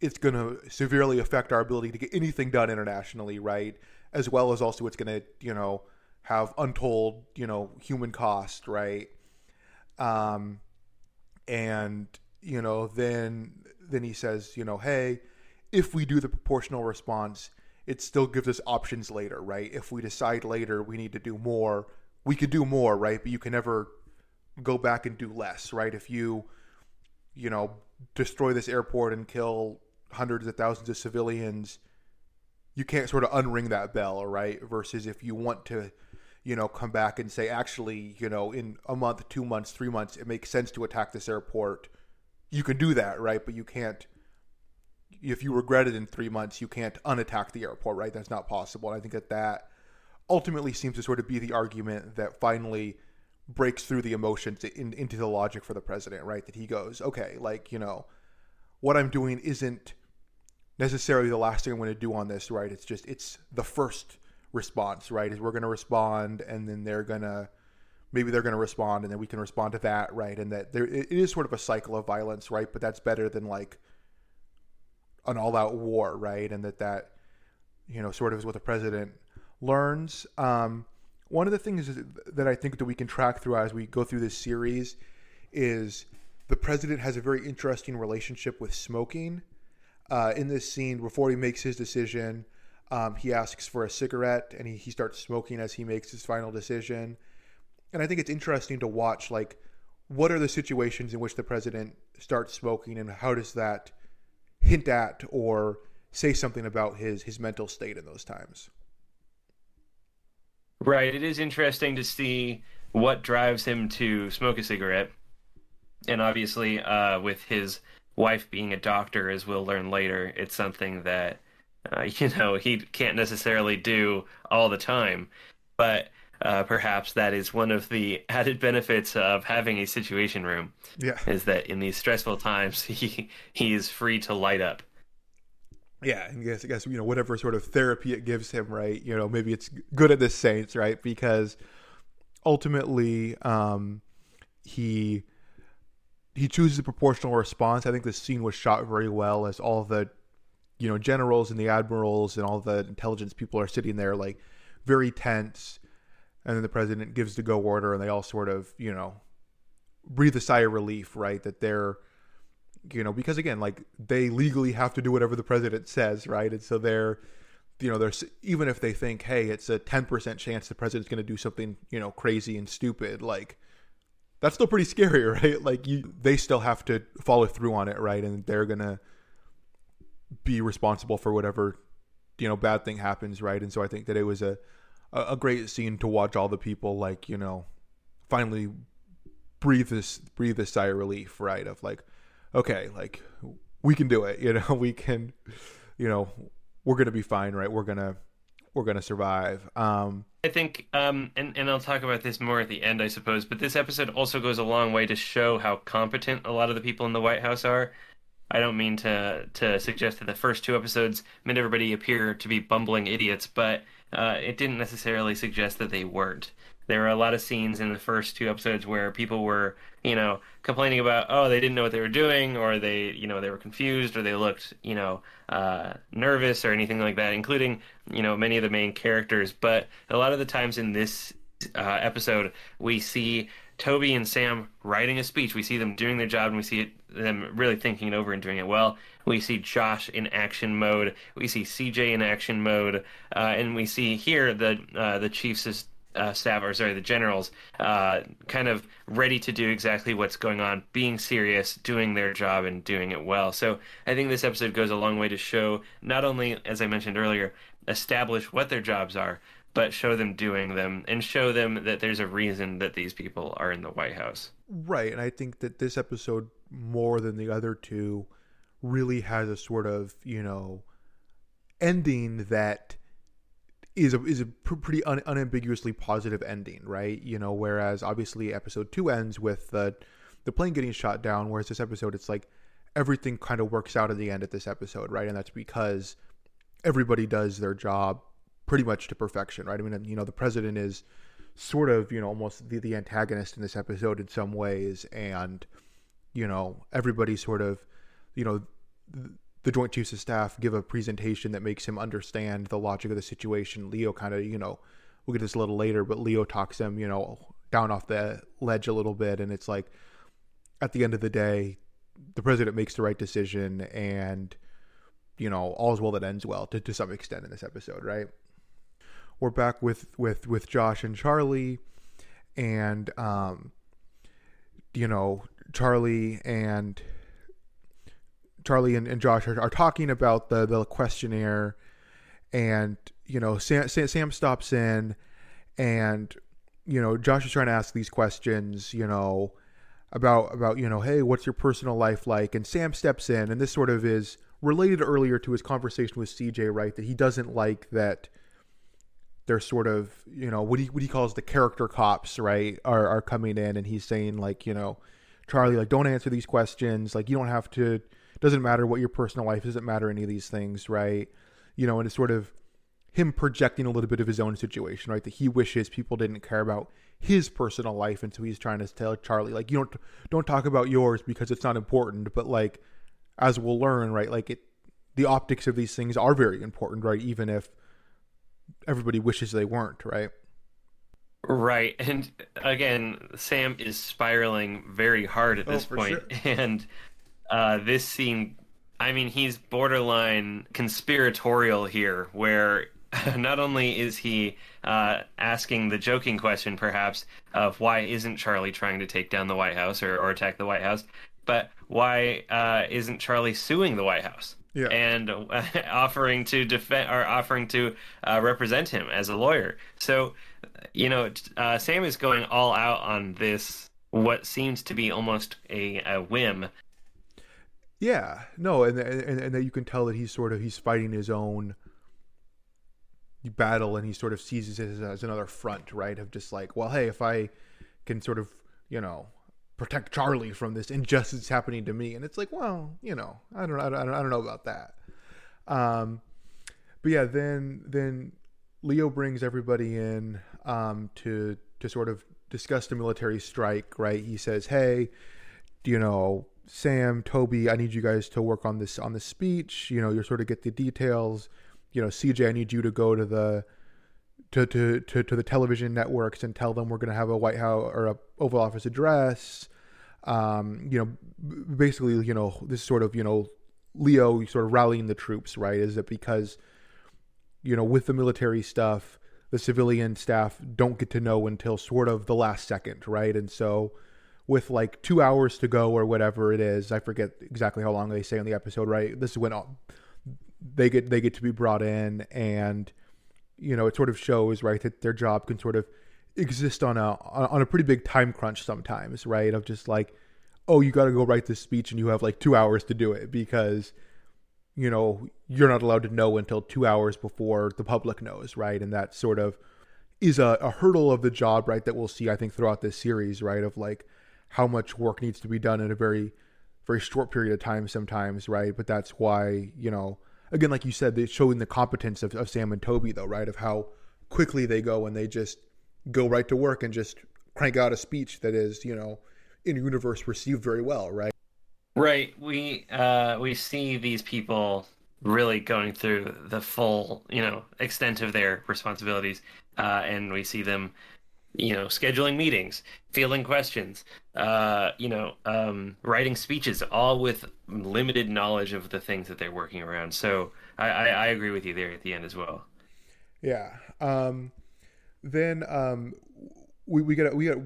it's going to severely affect our ability to get anything done internationally, right? As well as also it's going to you know have untold you know human cost, right? Um, and you know then then he says you know hey if we do the proportional response it still gives us options later right if we decide later we need to do more we could do more right but you can never go back and do less right if you you know destroy this airport and kill hundreds of thousands of civilians you can't sort of unring that bell right versus if you want to you know, come back and say, actually, you know, in a month, two months, three months, it makes sense to attack this airport. You can do that, right? But you can't. If you regret it in three months, you can't unattack the airport, right? That's not possible. And I think that that ultimately seems to sort of be the argument that finally breaks through the emotions in, into the logic for the president, right? That he goes, okay, like, you know, what I'm doing isn't necessarily the last thing I'm going to do on this, right? It's just, it's the first response, right? Is we're going to respond and then they're going to maybe they're going to respond and then we can respond to that, right? And that there it is sort of a cycle of violence, right? But that's better than like an all-out war, right? And that that you know sort of is what the president learns. Um, one of the things that I think that we can track through as we go through this series is the president has a very interesting relationship with smoking. Uh, in this scene, before he makes his decision, um, he asks for a cigarette and he, he starts smoking as he makes his final decision. And I think it's interesting to watch, like, what are the situations in which the president starts smoking and how does that hint at or say something about his, his mental state in those times? Right. It is interesting to see what drives him to smoke a cigarette. And obviously, uh, with his wife being a doctor, as we'll learn later, it's something that uh, you know he can't necessarily do all the time but uh, perhaps that is one of the added benefits of having a situation room yeah is that in these stressful times he he is free to light up yeah and I guess, I guess you know whatever sort of therapy it gives him right you know maybe it's good at the saints right because ultimately um he he chooses a proportional response. I think the scene was shot very well as all the you know generals and the admirals and all the intelligence people are sitting there like very tense. And then the president gives the go order and they all sort of you know breathe a sigh of relief right that they're you know because again like they legally have to do whatever the president says right and so they're you know there's even if they think hey it's a 10% chance the president's going to do something you know crazy and stupid like that's still pretty scary right like you they still have to follow through on it right and they're going to be responsible for whatever you know bad thing happens, right? And so I think that it was a a great scene to watch all the people like you know finally breathe this breathe this sigh of relief, right? Of like, okay, like we can do it, you know, we can, you know, we're gonna be fine, right? We're gonna we're gonna survive. Um, I think, um, and and I'll talk about this more at the end, I suppose. But this episode also goes a long way to show how competent a lot of the people in the White House are. I don't mean to to suggest that the first two episodes made everybody appear to be bumbling idiots, but uh, it didn't necessarily suggest that they weren't. There were a lot of scenes in the first two episodes where people were, you know, complaining about, oh, they didn't know what they were doing, or they, you know, they were confused, or they looked, you know, uh, nervous, or anything like that, including, you know, many of the main characters. But a lot of the times in this uh, episode, we see Toby and Sam writing a speech. We see them doing their job, and we see it, them really thinking it over and doing it well. We see Josh in action mode. We see CJ in action mode, uh, and we see here the uh, the Chiefs' uh, staff, or sorry, the generals, uh, kind of ready to do exactly what's going on, being serious, doing their job, and doing it well. So I think this episode goes a long way to show not only, as I mentioned earlier, establish what their jobs are, but show them doing them and show them that there's a reason that these people are in the White House. Right. And I think that this episode, more than the other two, really has a sort of, you know, ending that is a is a pretty un, unambiguously positive ending, right? You know, whereas obviously episode two ends with the the plane getting shot down, whereas this episode it's like everything kind of works out at the end of this episode, right? And that's because everybody does their job pretty much to perfection, right? I mean, you know, the president is sort of you know almost the, the antagonist in this episode in some ways and you know everybody sort of you know the joint chiefs of staff give a presentation that makes him understand the logic of the situation. Leo kind of you know we'll get this a little later but leo talks him you know down off the ledge a little bit and it's like at the end of the day the president makes the right decision and you know all's well that ends well to, to some extent in this episode right? We're back with with with josh and charlie and um you know charlie and charlie and, and josh are, are talking about the the questionnaire and you know sam, sam, sam stops in and you know josh is trying to ask these questions you know about about you know hey what's your personal life like? And sam steps in and this sort of is related earlier to his conversation with cj right? That he doesn't like that they're sort of you know what he what he calls the character cops right are are coming in and he's saying like you know charlie like don't answer these questions. Like you don't have to doesn't matter what your personal life doesn't matter any of these things right? You know and it's sort of him projecting a little bit of his own situation right? That he wishes people didn't care about his personal life and so he's trying to tell charlie like you don't don't talk about yours because it's not important but like as we'll learn right like it the optics of these things are very important right even if everybody wishes they weren't right? Right and again sam is spiraling very hard at Oh, this for point, sure. and uh, this scene i mean he's borderline conspiratorial here where not only is he uh, asking the joking question, perhaps, of why isn't Charlie trying to take down the White House or, or attack the White House, but why uh, isn't Charlie suing the White House? Yeah. And uh, offering to defend or offering to uh, represent him as a lawyer. So, you know, uh, Sam is going all out on this, what seems to be almost a, a whim. Yeah, no, and, and and that you can tell that he's sort of he's fighting his own battle, and he sort of sees it as, as another front, right? Of just like, well, hey, if I can sort of, you know, protect Charlie from this injustice happening to me, and it's like, well, you know, I don't, I don't, I don't know about that. Um, but yeah, then then Leo brings everybody in um, to to sort of discuss the military strike, right? He says, hey, you know, Sam, Toby, I need you guys to work on this on the speech. You know, you sort of get the details. You know, CJ, I need you to go to the to to to, to the television networks and tell them we're going to have a White House or a Oval Office address. Um, you know, basically, you know, this sort of you know Leo sort of rallying the troops, right? Is it because you know with the military stuff, the civilian staff don't get to know until sort of the last second, right? And so with like two hours to go or whatever it is. I forget exactly how long they say on the episode. Right, this is when all, they get they get to be brought in, and you know it sort of shows right that their job can sort of exist on a on a pretty big time crunch sometimes. Right, of just like, oh, you got to go write this speech, and you have like two hours to do it because you know you're not allowed to know until two hours before the public knows. Right, and that sort of is a, a hurdle of the job, right? That we'll see, I think, throughout this series, right? Of like how much work needs to be done in a very very short period of time sometimes right? But that's why you know again like you said they're showing the competence of, of sam and toby though right? Of how quickly they go and they just go right to work and just crank out a speech that is you know in universe received very well right? Right. We uh, we see these people really going through the full, you know, extent of their responsibilities, uh, and we see them, you know, scheduling meetings, fielding questions, uh, you know, um, writing speeches, all with limited knowledge of the things that they're working around. So I, I, I agree with you there at the end as well. yeah um then um we, we get we get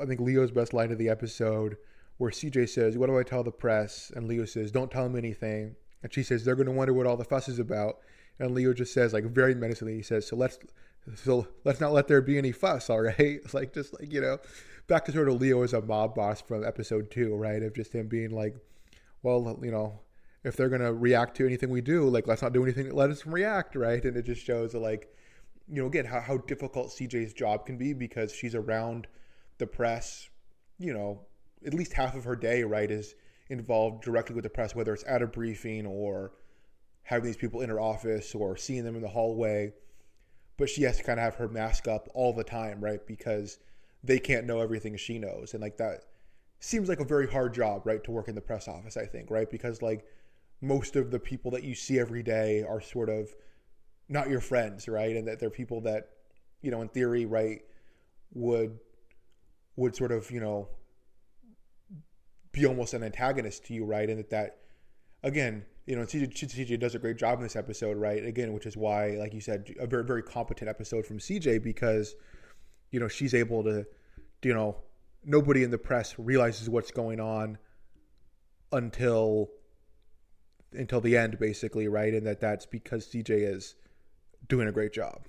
i think leo's best line of the episode where cj says what do i tell the press and leo says don't tell them anything and she says they're going to wonder what all the fuss is about and leo just says like very menacingly he says so let's so let's not let there be any fuss all right? It's like just like you know back to sort of leo as a mob boss from episode two right? Of just him being like well you know if they're going to react to anything we do like let's not do anything that let us react right? And it just shows like you know again how, how difficult cj's job can be because she's around the press you know at least half of her day right is involved directly with the press whether it's at a briefing or having these people in her office or seeing them in the hallway but she has to kind of have her mask up all the time, right? Because they can't know everything she knows, and like that seems like a very hard job, right, to work in the press office. I think, right, because like most of the people that you see every day are sort of not your friends, right, and that they're people that you know, in theory, right, would would sort of you know be almost an antagonist to you, right, and that that again you know, CJ, does a great job in this episode, right? Again, which is why, like you said, a very, very competent episode from CJ because, you know, she's able to, you know, nobody in the press realizes what's going on until until the end, basically, right? And that that's because CJ is doing a great job.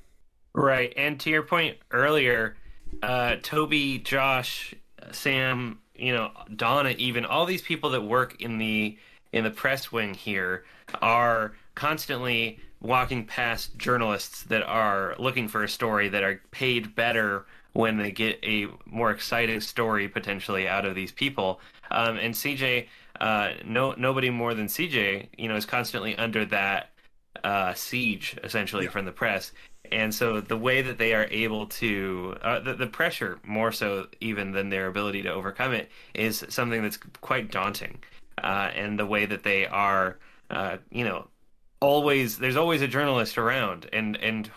Right, and to your point earlier, uh, Toby, Josh, Sam, you know, Donna, even all these people that work in the in the press wing here are constantly walking past journalists that are looking for a story that are paid better when they get a more exciting story potentially out of these people. Um, and CJ, uh, no nobody more than CJ, you know, is constantly under that uh, siege essentially yeah. from the press. And so the way that they are able to, uh, the, the pressure more so even than their ability to overcome it is something that's quite daunting uh, and the way that they are, uh, you know, always there's always a journalist around, and and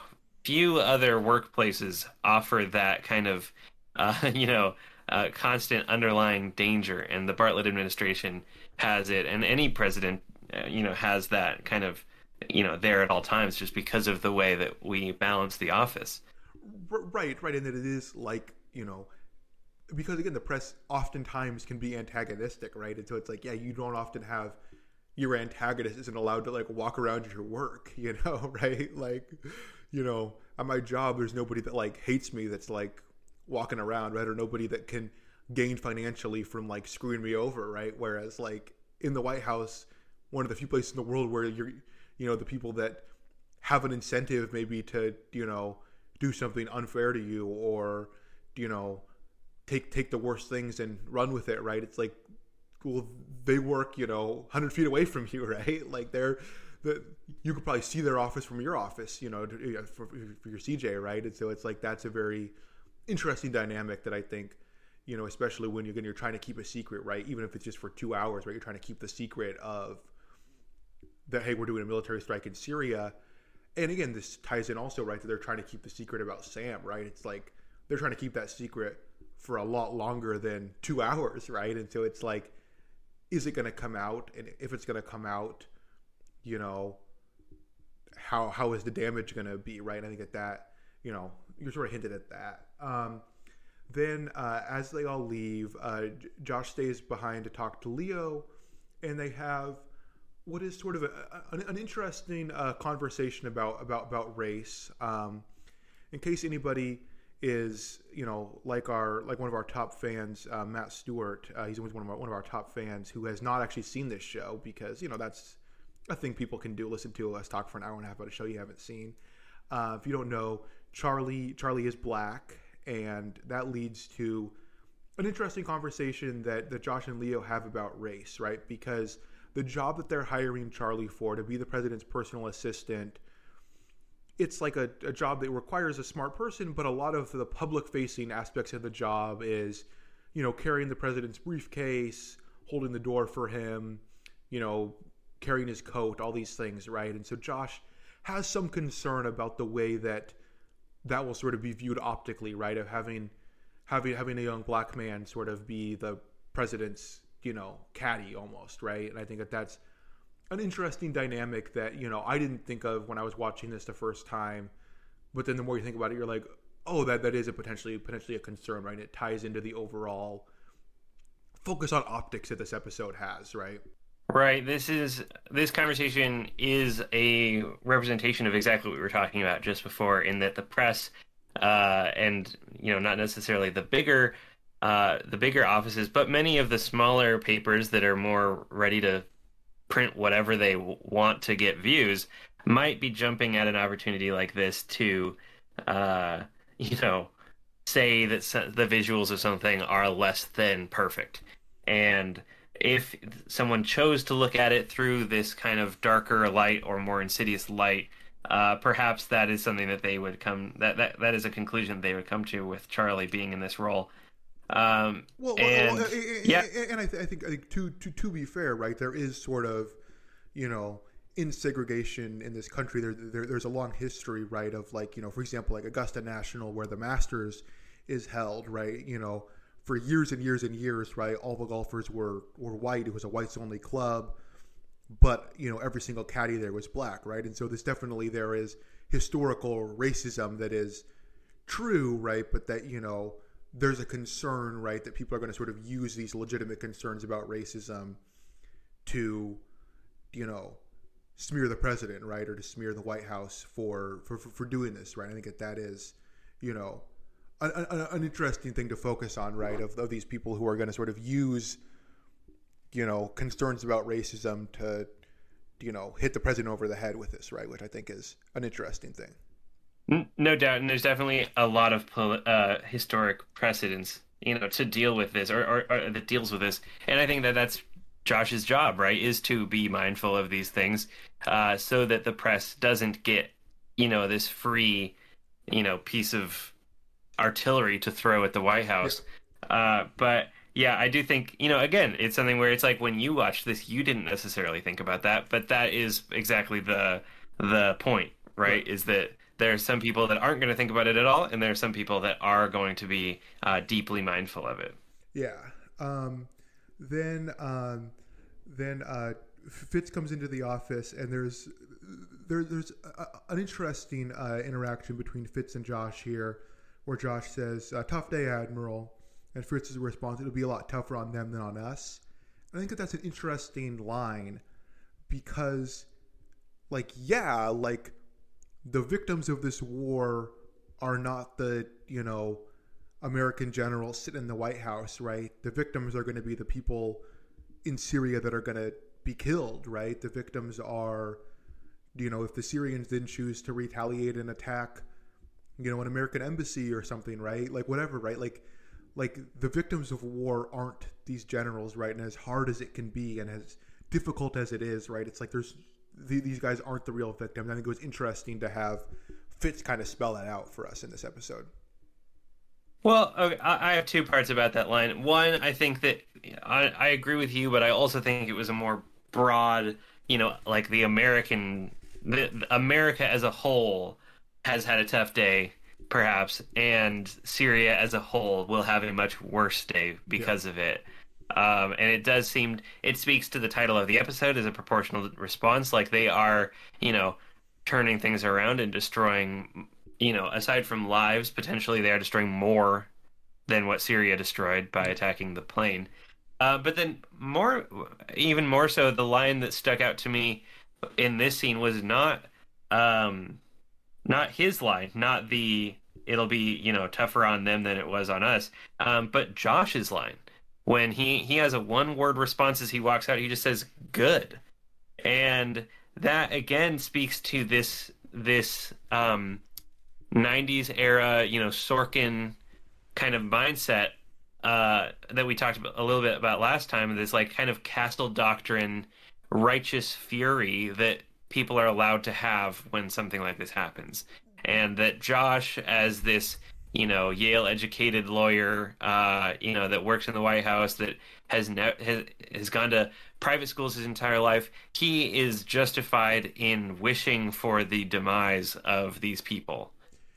few other workplaces offer that kind of, uh, you know, uh, constant underlying danger, and the Bartlet administration has it, and any president, uh, you know, has that kind of, you know, there at all times, just because of the way that we balance the office. Right, right, and that it is like you know because again the press oftentimes can be antagonistic right? And so it's like yeah you don't often have your antagonist isn't allowed to like walk around your work you know right? Like you know at my job there's nobody that like hates me that's like walking around right? Or nobody that can gain financially from like screwing me over right? Whereas like in the white house one of the few places in the world where you're you know the people that have an incentive maybe to you know do something unfair to you or you know take take the worst things and run with it, right? It's like, well, they work, you know, hundred feet away from you, right? Like they're the you could probably see their office from your office, you know, for, for your CJ, right? And so it's like that's a very interesting dynamic that I think, you know, especially when you're going, you're trying to keep a secret, right? Even if it's just for two hours, right? You're trying to keep the secret of that. Hey, we're doing a military strike in Syria, and again, this ties in also, right? That they're trying to keep the secret about Sam, right? It's like they're trying to keep that secret for a lot longer than two hours, right? And so it's like, is it going to come out? And if it's going to come out, you know, how how is the damage going to be, right? And I think at that, you know, you're sort of hinted at that. Um, then uh, as they all leave, uh, Josh stays behind to talk to Leo, and they have what is sort of a, an, an, interesting uh, conversation about about about race. Um, in case anybody is you know like our like one of our top fans uh, Matt Stewart uh, he's one of our one of our top fans who has not actually seen this show because you know that's a thing people can do listen to us talk for an hour and a half about a show you haven't seen. Uh, if you don't know Charlie Charlie is black and that leads to an interesting conversation that that Josh and Leo have about race right? Because the job that they're hiring Charlie for to be the president's personal assistant it's like a, a job that requires a smart person, but a lot of the public facing aspects of the job is, you know, carrying the president's briefcase, holding the door for him, you know, carrying his coat, all these things, right? And so Josh has some concern about the way that that will sort of be viewed optically, right? Of having having having a young black man sort of be the president's, you know, caddy almost, right? And I think that that's an interesting dynamic that you know I didn't think of when I was watching this the first time, but then the more you think about it, you're like, oh, that that is a potentially potentially a concern, right? It ties into the overall focus on optics that this episode has, right? Right. This is this conversation is a representation of exactly what we were talking about just before, in that the press uh, and you know not necessarily the bigger uh, the bigger offices, but many of the smaller papers that are more ready to print whatever they want to get views might be jumping at an opportunity like this to uh, you know say that the visuals of something are less than perfect and if someone chose to look at it through this kind of darker light or more insidious light uh, perhaps that is something that they would come that, that that is a conclusion they would come to with Charlie being in this role. Um, Well, and well, yeah, and I, th- I think I think to, to to be fair, right, there is sort of, you know, in segregation in this country, there, there there's a long history, right, of like you know, for example, like Augusta National, where the Masters is held, right, you know, for years and years and years, right, all the golfers were were white. It was a whites only club, but you know, every single caddy there was black, right, and so there's definitely there is historical racism that is true, right, but that you know there's a concern, right, that people are going to sort of use these legitimate concerns about racism to, you know, smear the president, right, or to smear the White House for for, for, doing this, right. I think that that is, you know, an, an, an interesting thing to focus on, right, of, of these people who are going to sort of use, you know, concerns about racism to, you know, hit the president over the head with this, right, which I think is an interesting thing. No doubt, and there's definitely a lot of uh, historic precedents, you know, to deal with this or, or, or that deals with this, and I think that that's Josh's job, right? Is to be mindful of these things, uh, so that the press doesn't get, you know, this free, you know, piece of artillery to throw at the White House. Uh, but yeah, I do think, you know, again, it's something where it's like when you watch this, you didn't necessarily think about that, but that is exactly the the point, right? Is that there are some people that aren't going to think about it at all, and there are some people that are going to be uh, deeply mindful of it. Yeah. Um, then um, then uh, Fitz comes into the office, and there's there, there's a, an interesting uh, interaction between Fitz and Josh here, where Josh says, uh, "Tough day, Admiral," and Fitz's response, "It'll be a lot tougher on them than on us." I think that that's an interesting line because, like, yeah, like the victims of this war are not the you know American generals sitting in the White House, right? The victims are going to be the people in Syria that are going to be killed, right? The victims are, you know, if the Syrians didn't choose to retaliate and attack, you know, an American embassy or something, right? Like whatever, right? Like, like the victims of war aren't these generals, right? And as hard as it can be, and as difficult as it is, right? It's like there's th- these guys aren't the real victims. I think it was interesting to have Fitz kind of spell that out for us in this episode. Well, okay, I have two parts about that line. One, I think that I, I agree with you, but I also think it was a more broad, you know, like the American, the, the America as a whole has had a tough day, perhaps, and Syria as a whole will have a much worse day because of it. Um, and it does seem it speaks to the title of the episode as a proportional response. Like they are, you know, turning things around and destroying you know, aside from lives, potentially they are destroying more than what Syria destroyed by attacking the plane. Uh, but then more, even more so, the line that stuck out to me in this scene was not, um, not his line, not the "it'll be you know tougher on them than it was on us," um, but Josh's line when he he has a one word response as he walks out. He just says "good," and that again speaks to this this um 90s era, you know, Sorkin kind of mindset uh, that we talked about a little bit about last time. This like kind of castle doctrine, righteous fury that people are allowed to have when something like this happens, and that Josh, as this you know Yale educated lawyer, uh, you know that works in the White House that has ne- has has gone to private schools his entire life, he is justified in wishing for the demise of these people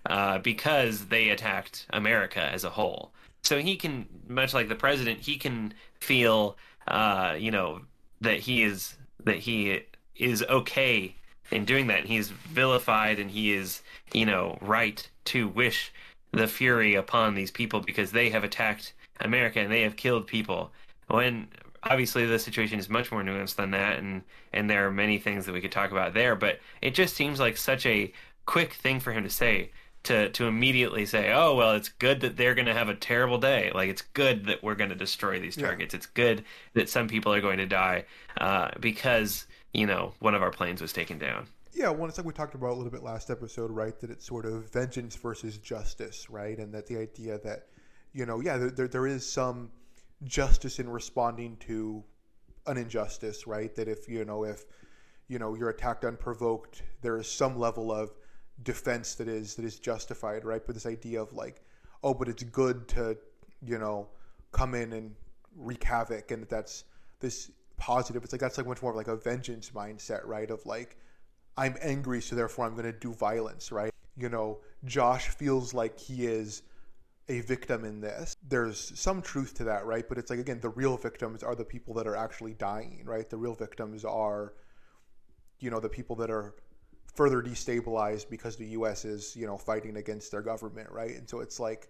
uh, because they attacked America as a whole. So he can, much like the president, he can feel, uh, you know, that he is that he is okay in doing that. He is vilified, and he is, you know, right to wish the fury upon these people because they have attacked America and they have killed people. When obviously the situation is much more nuanced than that, and and there are many things that we could talk about there. But it just seems like such a quick thing for him to say to to immediately say, "Oh well, it's good that they're going to have a terrible day. Like it's good that we're going to destroy these Yeah. targets. It's good that some people are going to die uh, because you know one of our planes was taken down." Yeah, well, it's like we talked about a little bit last episode, right? That it's sort of vengeance versus justice, right? And that the idea that, you know, yeah, there, there, there is some justice in responding to an injustice, right? That if, you know, if, you know you're attacked unprovoked, there is some level of defense that is that is justified, right? But this idea of like, oh, but it's good to you know come in and wreak havoc, and that that's this positive. It's like that's like much more of like a vengeance mindset, right? Of like, I'm angry, so therefore I'm going to do violence, right? You know, Josh feels like he is a victim in this. There's some truth to that, right? But it's like again, the real victims are the people that are actually dying, right? The real victims are, you know, the people that are further destabilized because the U.S. is, you know, fighting against their government, right? And so it's like,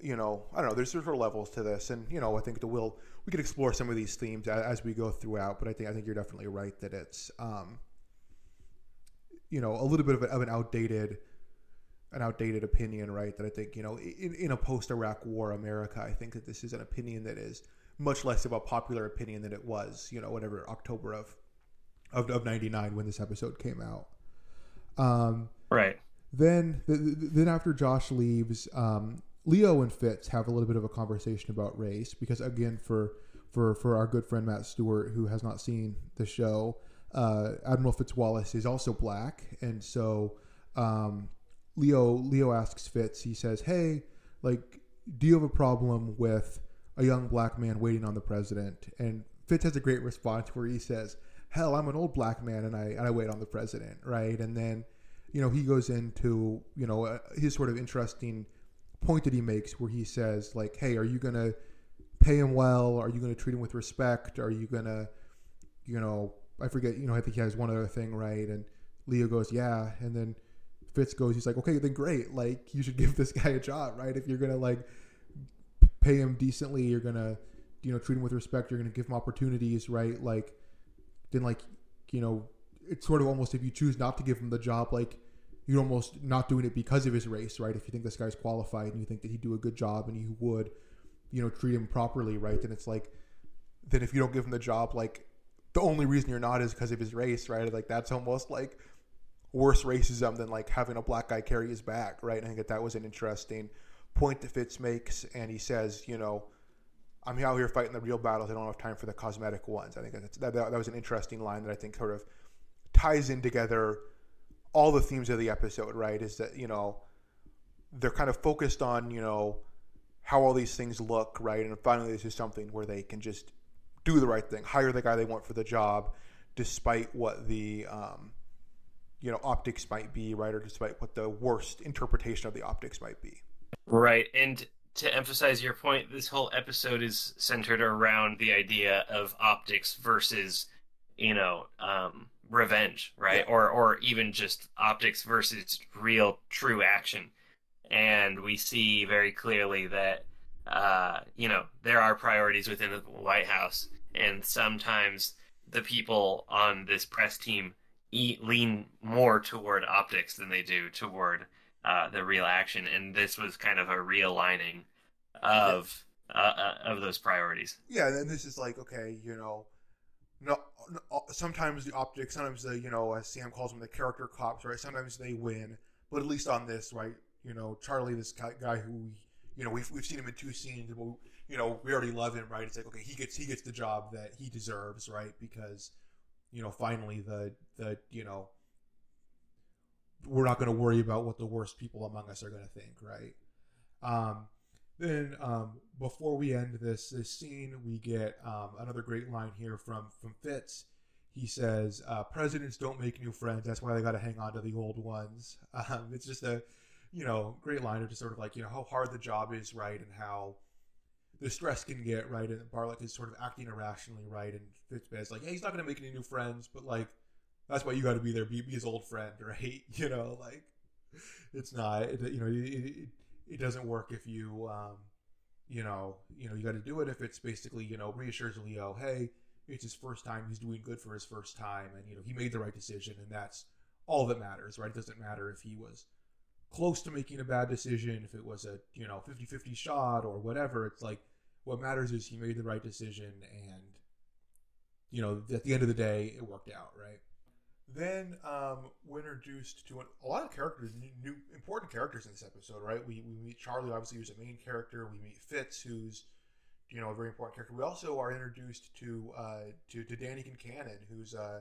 you know, I don't know. There's different levels to this, and you know, I think the will we could explore some of these themes as, as, we go throughout. But I think I think you're definitely right that it's, um, you know, a little bit of, a, of an outdated an outdated opinion, right? That I think, you know, in, in a post Iraq war America, I think that this is an opinion that is much less of a popular opinion than it was, you know, whatever October of of, of 99 when this episode came out. Um, right. Then, then after Josh leaves, um, Leo and Fitz have a little bit of a conversation about race because, again, for for for our good friend Matt Stewart, who has not seen the show, uh, Admiral Fitzwallace is also black, and so um, Leo Leo asks Fitz. He says, "Hey, like, do you have a problem with a young black man waiting on the president?" And Fitz has a great response where he says, "Hell, I'm an old black man and I and I wait on the president, right?" And then, you know, he goes into you know uh, his sort of interesting point that he makes where he says, like, "Hey, are you gonna pay him well? Are you gonna treat him with respect? Are you gonna, you know, I forget, you know, I think he has one other thing, right?" And Leo goes, "Yeah," and then Fitz goes, he's like, okay, then great. Like, you should give this guy a job, right? If you're gonna like pay him decently, you're gonna, you know, treat him with respect. You're gonna give him opportunities, right? Like, then like, you know, it's sort of almost if you choose not to give him the job, like you're almost not doing it because of his race, right? If you think this guy's qualified and you think that he'd do a good job and you would, you know, treat him properly, right? Then it's like, then if you don't give him the job, like the only reason you're not is because of his race, right? Like that's almost like worse racism than like having a black guy carry his back, right? And I think that that was an interesting point that Fitz makes, and he says, you know, I'm out here fighting the real battles. I don't have time for the cosmetic ones. I think that's, that, that was an interesting line that I think sort of ties in together all the themes of the episode, right? Is that, you know, they're kind of focused on, you know, how all these things look, right? And finally, this is something where they can just do the right thing, hire the guy they want for the job, despite what the, um, you know optics might be right? Or despite what the worst interpretation of the optics might be. Right. And to emphasize your point this whole episode is centered around the idea of optics versus you know um, revenge right? Yeah. or or even just optics versus real true action. And we see very clearly that uh, you know there are priorities within the white house and sometimes the people on this press team lean more toward optics than they do toward uh, the real action, and this was kind of a realigning of uh, uh, of those priorities. Yeah, and this is like okay, you know, no, no, sometimes the optics, sometimes the you know, as Sam calls them, the character cops, right? Sometimes they win, but at least on this, right? You know, Charlie, this guy who, you know, we've we've seen him in two scenes, you know, we already love him, right? It's like okay, he gets he gets the job that he deserves, right? Because you know, finally the the you know we're not going to worry about what the worst people among us are going to think, right? Um, then um, before we end this this scene, we get um, another great line here from from Fitz. He says, uh, "Presidents don't make new friends. That's why they got to hang on to the old ones." Um, it's just a you know great line of just sort of like you know how hard the job is, right, and how the stress can get right, and Bartlet is sort of acting irrationally, right, and Fitzbez like, hey, he's not going to make any new friends, but like that's why you got to be there, be, be his old friend, right? You know, like it's not, it, you know, it, it, it, doesn't work if you, um, you know, you know, you got to do it if it's basically, you know, reassures Leo, hey, it's his first time, he's doing good for his first time, and you know, he made the right decision, and that's all that matters, right? It doesn't matter if he was close to making a bad decision, if it was a, you know, 50-50 shot or whatever. It's like what matters is he made the right decision and you know, at the end of the day, it worked out, right? Then um, we're introduced to a lot of characters, new, new, important characters in this episode, right? We, we meet Charlie, obviously, who's a main character. We meet Fitz, who's you know a very important character. We also are introduced to uh, to, to Danny Concannon, who's uh,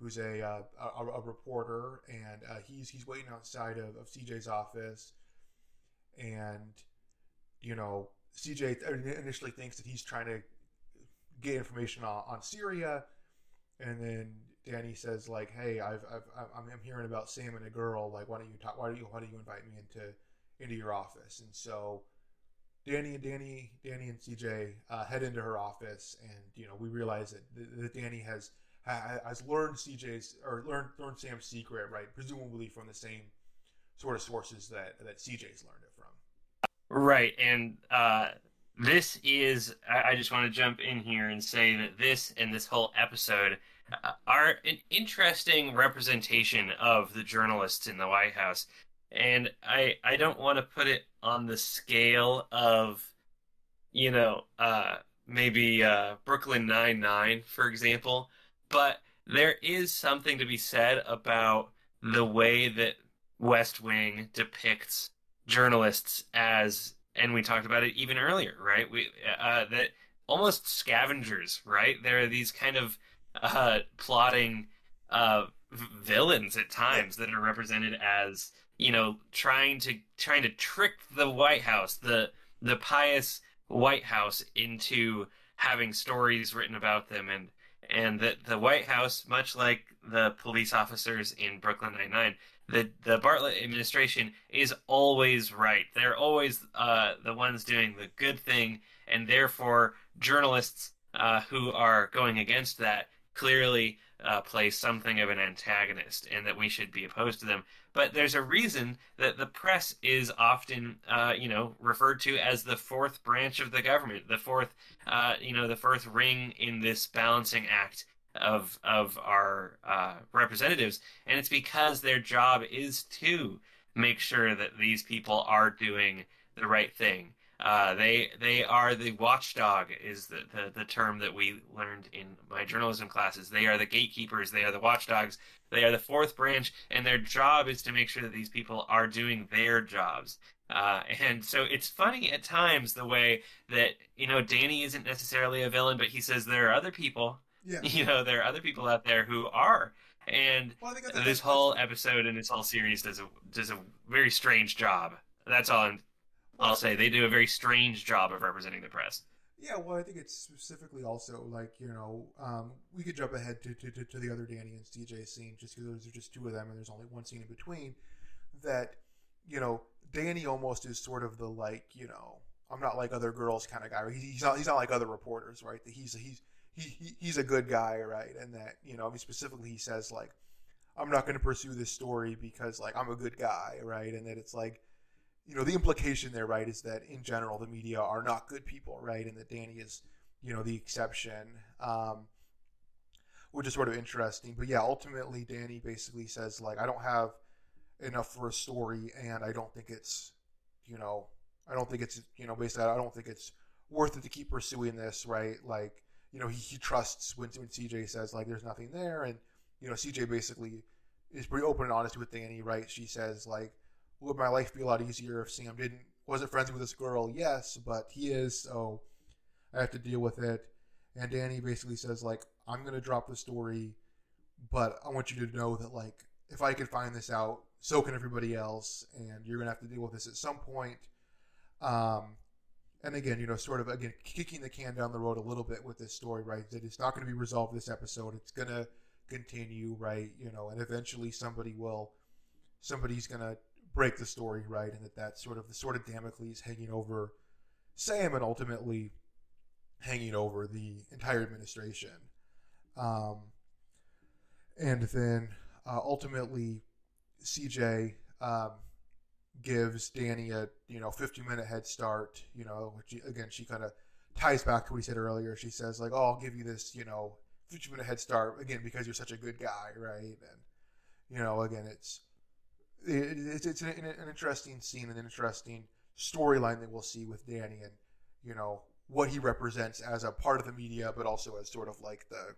who's a uh, a, a, reporter, and uh, he's he's waiting outside of, of CJ's office, and you know CJ initially thinks that he's trying to get information on, on Syria, and then Danny says like, "Hey, I've, I've I'm, hearing about Sam and a girl. Like, why don't you talk? Why don't you why don't you invite me into into your office?" And so Danny and Danny Danny and CJ uh, head into her office, and you know we realize that, that Danny has has learned CJ's or learned learned Sam's secret, right? Presumably from the same sort of sources that that CJ's learned. Right, and uh, this is I, I just want to jump in here and say that this and this whole episode uh, are an interesting representation of the journalists in the White House, and I I don't want to put it on the scale of, you know, uh, maybe uh, Brooklyn Nine Nine, for example, but there is something to be said about the way that West Wing depicts journalists as, and we talked about it even earlier, right? We uh, that almost scavengers, right? There are these kind of uh, plotting uh, villains at times that are represented as you know trying to trying to trick the White House, the the pious White House into having stories written about them and and that the White House, much like the police officers in Brooklyn Nine Nine, the the Bartlet administration is always right. They're always uh, the ones doing the good thing, and therefore journalists uh, who are going against that clearly uh, play something of an antagonist, and that we should be opposed to them. But there's a reason that the press is often, uh, you know, referred to as the fourth branch of the government, the fourth, uh, you know, the fourth ring in this balancing act of of our uh, representatives, and it's because their job is to make sure that these people are doing the right thing. Uh, they they are the watchdog is the, the, the term that we learned in my journalism classes. They are the gatekeepers. They are the watchdogs. They are the fourth branch, and their job is to make sure that these people are doing their jobs. Uh, and so it's funny at times the way that you know Danny isn't necessarily a villain, but he says there are other people yeah. You know, there are other people out there who are. And well, this whole episode and this whole series does a does a very strange job. That's all I'm, I'll say. They do a very strange job of representing the press. Yeah, well, I think it's specifically also like you know um, we could jump ahead to, to, to, the other Danny and CJ scene just because those are just two of them and there's only one scene in between. That you know Danny almost is sort of the like you know I'm not like other girls kind of guy. He's not he's not like other reporters, right? He's he's he, he's a good guy, right? And that you know, I mean, specifically, he says like, I'm not going to pursue this story because like I'm a good guy, right? And that it's like, you know, the implication there, right, is that in general the media are not good people, right? And that Danny is, you know, the exception, um, which is sort of interesting. But yeah, ultimately, Danny basically says like, I don't have enough for a story, and I don't think it's, you know, I don't think it's, you know, basically, I don't think it's worth it to keep pursuing this, right? Like you know, he, he trusts when, when CJ says like there's nothing there, and you know, CJ basically is pretty open and honest with Danny, right? She says like, would my life be a lot easier if Sam didn't wasn't friends with this girl? Yes, but he is, so I have to deal with it. And Danny basically says like, I'm gonna drop the story, but I want you to know that like if I can find this out, so can everybody else, and you're gonna have to deal with this at some point. Um, and again, you know, sort of again kicking the can down the road a little bit with this story, right? That it's not going to be resolved this episode. It's going to continue, right? You know, and eventually somebody will, somebody's going to break the story, right? And that that's sort of the sort of Damocles hanging over Sam and ultimately hanging over the entire administration. Um, and then uh, ultimately, CJ. Um, gives Danny a you know 50 minute head start. You know, which again she kind of ties back to what he said earlier. She says like, "Oh, I'll give you this you know 50 minute head start again because you're such a good guy, right?" And you know, again, it's it, it's it's an, an interesting scene, and an interesting storyline that we'll see with Danny and you know what he represents as a part of the media, but also as sort of like the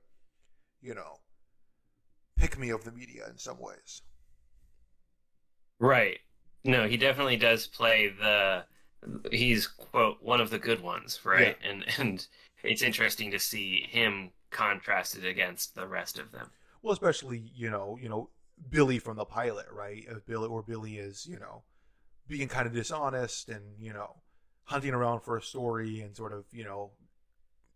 you know pick me of the media in some ways. Right. No, he definitely does play the. He's quote one of the good ones, right? Yeah. And and it's interesting to see him contrasted against the rest of them. well, especially you know, you know, Billy from the pilot, right? If Billy or Billy is, you know, being kind of dishonest and you know, hunting around for a story and sort of you know,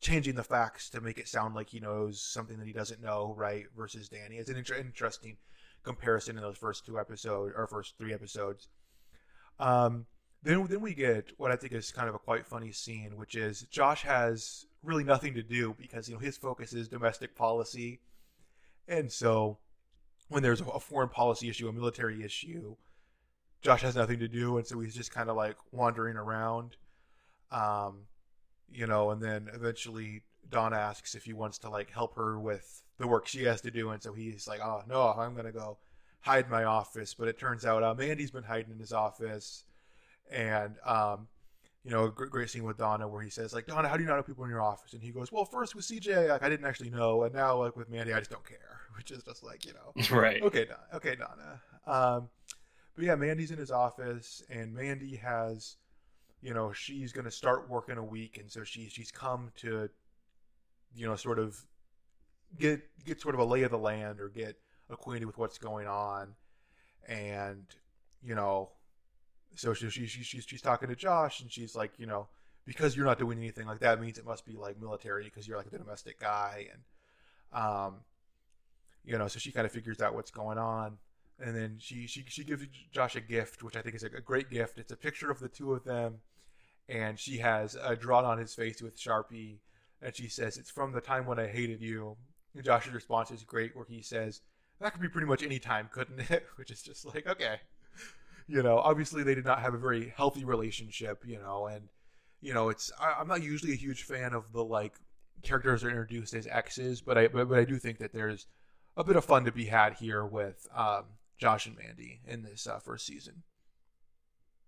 changing the facts to make it sound like he knows something that he doesn't know, right? Versus Danny, it's an inter- interesting comparison in those first two episodes or first three episodes. Um, then then we get what I think is kind of a quite funny scene, which is Josh has really nothing to do because you know his focus is domestic policy, and so when there's a foreign policy issue, a military issue, Josh has nothing to do, and so he's just kind of like wandering around, um, you know, and then eventually Donna asks if he wants to like help her with the work she has to do, and so he's like, "Oh no, I'm gonna go hide my office." But it turns out uh, Mandy's been hiding in his office, and um, you know, a great, scene with Donna where he says like, "Donna, how do you not know people in your office?" And he goes, "Well, first with CJ, like I didn't actually know, and now like with Mandy, I just don't care," which is just like you know, right? Okay, Donna. Okay, Donna. Um, but yeah, Mandy's in his office, and Mandy has, you know, she's gonna start work in a week, and so she's she's come to, you know, sort of get get sort of a lay of the land or get acquainted with what's going on, and you know, so she, she, she she's she's talking to Josh, and she's like, you know, because you're not doing anything like that means it must be like military because you're like a domestic guy, and um, you know, so she kind of figures out what's going on, and then she she she gives Josh a gift, which I think is a, a great gift. It's a picture of the two of them, and she has uh, drawn on his face with Sharpie, and she says, "It's from the time when I hated you." Josh's response is great, where he says, "That could be pretty much any time, couldn't it?" Which is just like, okay, you know. Obviously, they did not have a very healthy relationship, you know, and you know, it's I, I'm not usually a huge fan of the like characters are introduced as exes, but I but, but I do think that there's a bit of fun to be had here with um, Josh and Mandy in this uh, first season.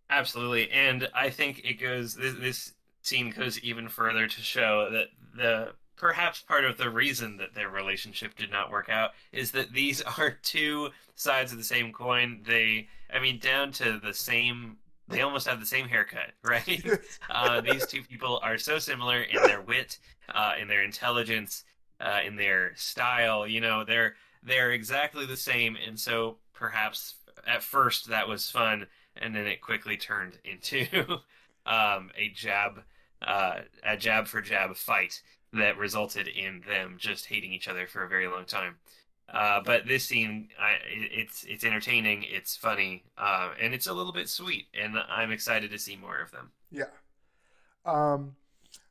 Absolutely, and I think it goes. This, this scene goes even further to show that the perhaps part of the reason that their relationship did not work out is that these are two sides of the same coin. They, I mean, down to the same. They almost have the same haircut, right? uh, these two people are so similar in their wit, uh, in their intelligence, uh, in their style. You know, they're they're exactly the same, and so perhaps at first that was fun, and then it quickly turned into um, a jab, uh, a jab for jab fight that resulted in them just hating each other for a very long time. Uh, but this scene, I, it's it's entertaining, it's funny, uh, and it's a little bit sweet, and I'm excited to see more of them. Yeah. Um,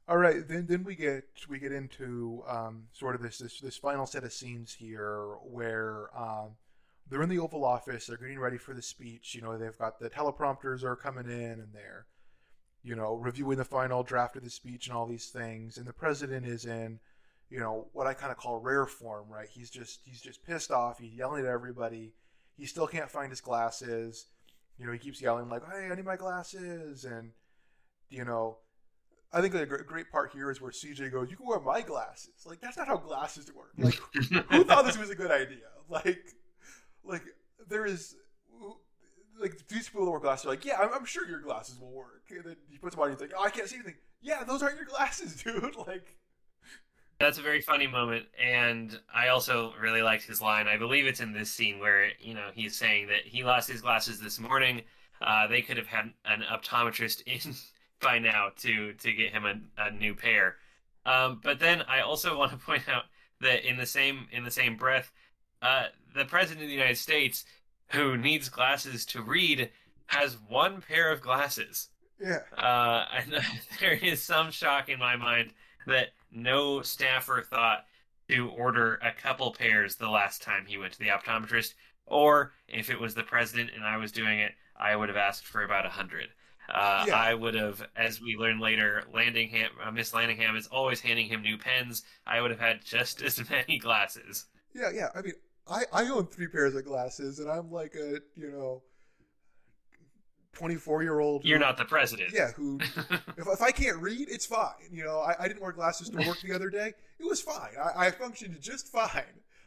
all right, then then we get we get into um, sort of this, this this final set of scenes here where um, they're in the Oval Office, they're getting ready for the speech. You know, they've got the teleprompters are coming in, and they're you know reviewing the final draft of the speech and all these things. And the president is in you know what I kind of call rare form, right? He's just he's just pissed off. He's yelling at everybody. He still can't find his glasses. You know, he keeps yelling like, "Hey, I need my glasses!" And you know, I think the great part here is where CJ goes, "You can wear my glasses." Like that's not how glasses work. Like who thought this was a good idea? Like, like there is. Like these people that wear glasses are like, yeah, I'm, I'm sure your glasses will work. And then he puts them on, and he's like, oh, I can't see anything. Yeah, those aren't your glasses, dude. Like, that's a very funny moment, and I also really liked his line. I believe it's in this scene where you know he's saying that he lost his glasses this morning. Uh, they could have had an optometrist in by now to to get him a, a new pair. Um, but then I also want to point out that in the same in the same breath, uh, the president of the United States, who needs glasses to read, has one pair of glasses. Yeah. Uh, and there is some shock in my mind that no staffer thought to order a couple pairs the last time he went to the optometrist, or if it was the president and I was doing it, I would have asked for about a hundred. Uh, yeah. I would have, as we learn later, Landingham, uh, Miss Landingham is always handing him new pens. I would have had just as many glasses. Yeah, yeah. I mean, I, I own three pairs of glasses, and I'm like a, you know, 24 year old. You're not the president. Yeah, who, if, if I can't read, it's fine. You know, I, I didn't wear glasses to work the other day. It was fine. I, I functioned just fine.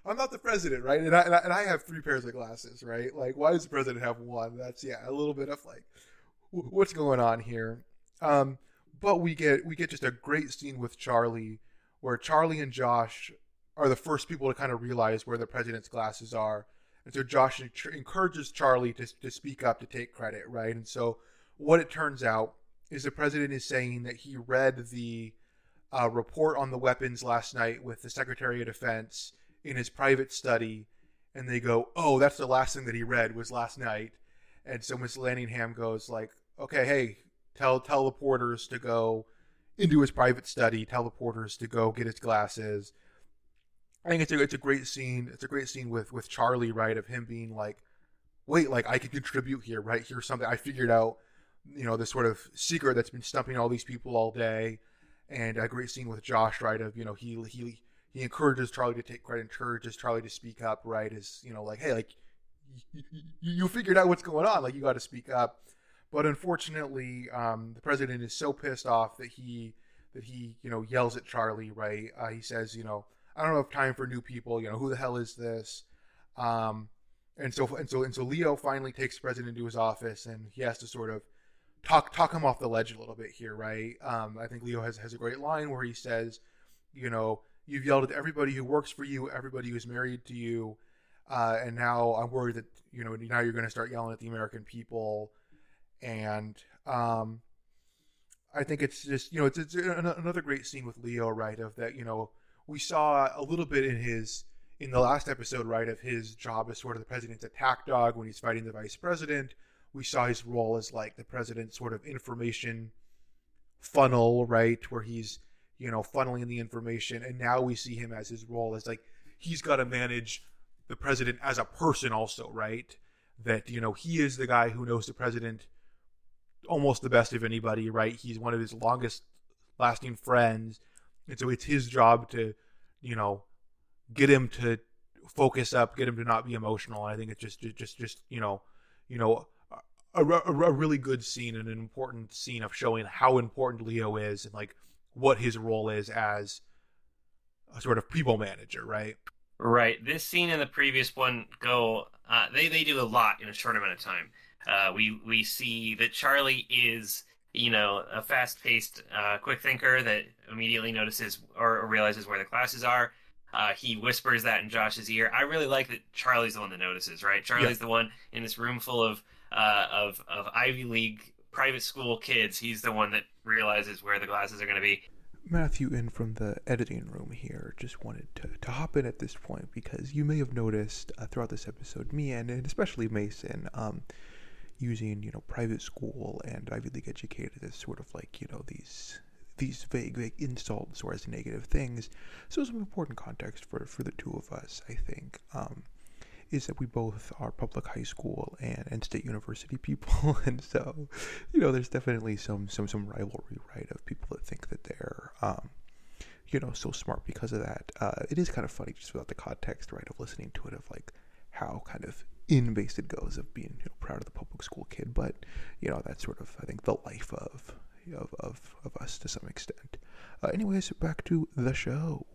I'm not the president, right? And I, and I, and I have three pairs of glasses, right? Like, why does the president have one? That's, yeah, a little bit of like, what's going on here? Um, but we get we get just a great scene with Charlie, where Charlie and Josh are the first people to kind of realize where the president's glasses are. And so Josh encourages Charlie to, to speak up, to take credit, right? And so what it turns out is the president is saying that he read the uh, report on the weapons last night with the Secretary of Defense in his private study, and they go, "Oh, that's the last thing that he read was last night." And so Miss Landingham goes like, "Okay, hey, tell tell the porters to go into his private study. Tell the porters to go get his glasses." I think it's a it's a great scene. It's a great scene with with Charlie, right? Of him being like, "Wait, like I can contribute here, right? Here's something I figured out." You know, this sort of secret that's been stumping all these people all day, and a great scene with Josh, right? Of you know, he he he encourages Charlie to take credit, encourages Charlie to speak up, right? Is you know, like, hey, like you, you figured out what's going on, like you got to speak up. But unfortunately, um, the president is so pissed off that he that he you know yells at Charlie, right? Uh, he says, you know I don't have time for new people. You know, who the hell is this? Um, and so and so and so Leo finally takes the president into his office, and he has to sort of talk talk him off the ledge a little bit here, right? Um, I think Leo has has a great line where he says, you know, you've yelled at everybody who works for you, everybody who's married to you, uh, and now I'm worried that you know now you're going to start yelling at the American people, and um, I think it's just you know it's, it's another great scene with Leo, right? Of that you know we saw a little bit in his in the last episode, right, of his job as sort of the president's attack dog when he's fighting the vice president. We saw his role as like the president's sort of information funnel, right, where he's you know funneling the information, and now we see him as his role as like he's got to manage the president as a person also, right? That you know he is the guy who knows the president almost the best of anybody, right? He's one of his longest lasting friends and so it's his job to, you know, get him to focus up, get him to not be emotional. And I think it's just, just, just, you know, you know, a, a, a really good scene and an important scene of showing how important Leo is and like what his role is as a sort of people manager, right? Right. This scene and the previous one go. Uh, they they do a lot in a short amount of time. Uh, we we see that Charlie is you know, a fast paced, uh, quick thinker that immediately notices or, or realizes where the classes are. Uh, he whispers that in Josh's ear. I really like that Charlie's the one that notices, right? Charlie's yeah. the one in this room full of, uh, of, of Ivy League private school kids. He's the one that realizes where the glasses are going to be. Matthew in from the editing room here just wanted to, to hop in at this point because you may have noticed uh, throughout this episode, me and, and especially Mason, um, using you know private school and Ivy League educated as sort of like you know these these vague, vague insults or as negative things. So some important context for for the two of us, I think, um, is that we both are public high school and, and state university people, and so you know there's definitely some some some rivalry, right, of people that think that they're um, you know so smart because of that. Uh, it is kind of funny just without the context, right, of listening to it of like how kind of in base it goes of being you know, proud of the public school kid, but you know that's sort of I think the life of of of, of us to some extent. Uh, anyways, back to the show.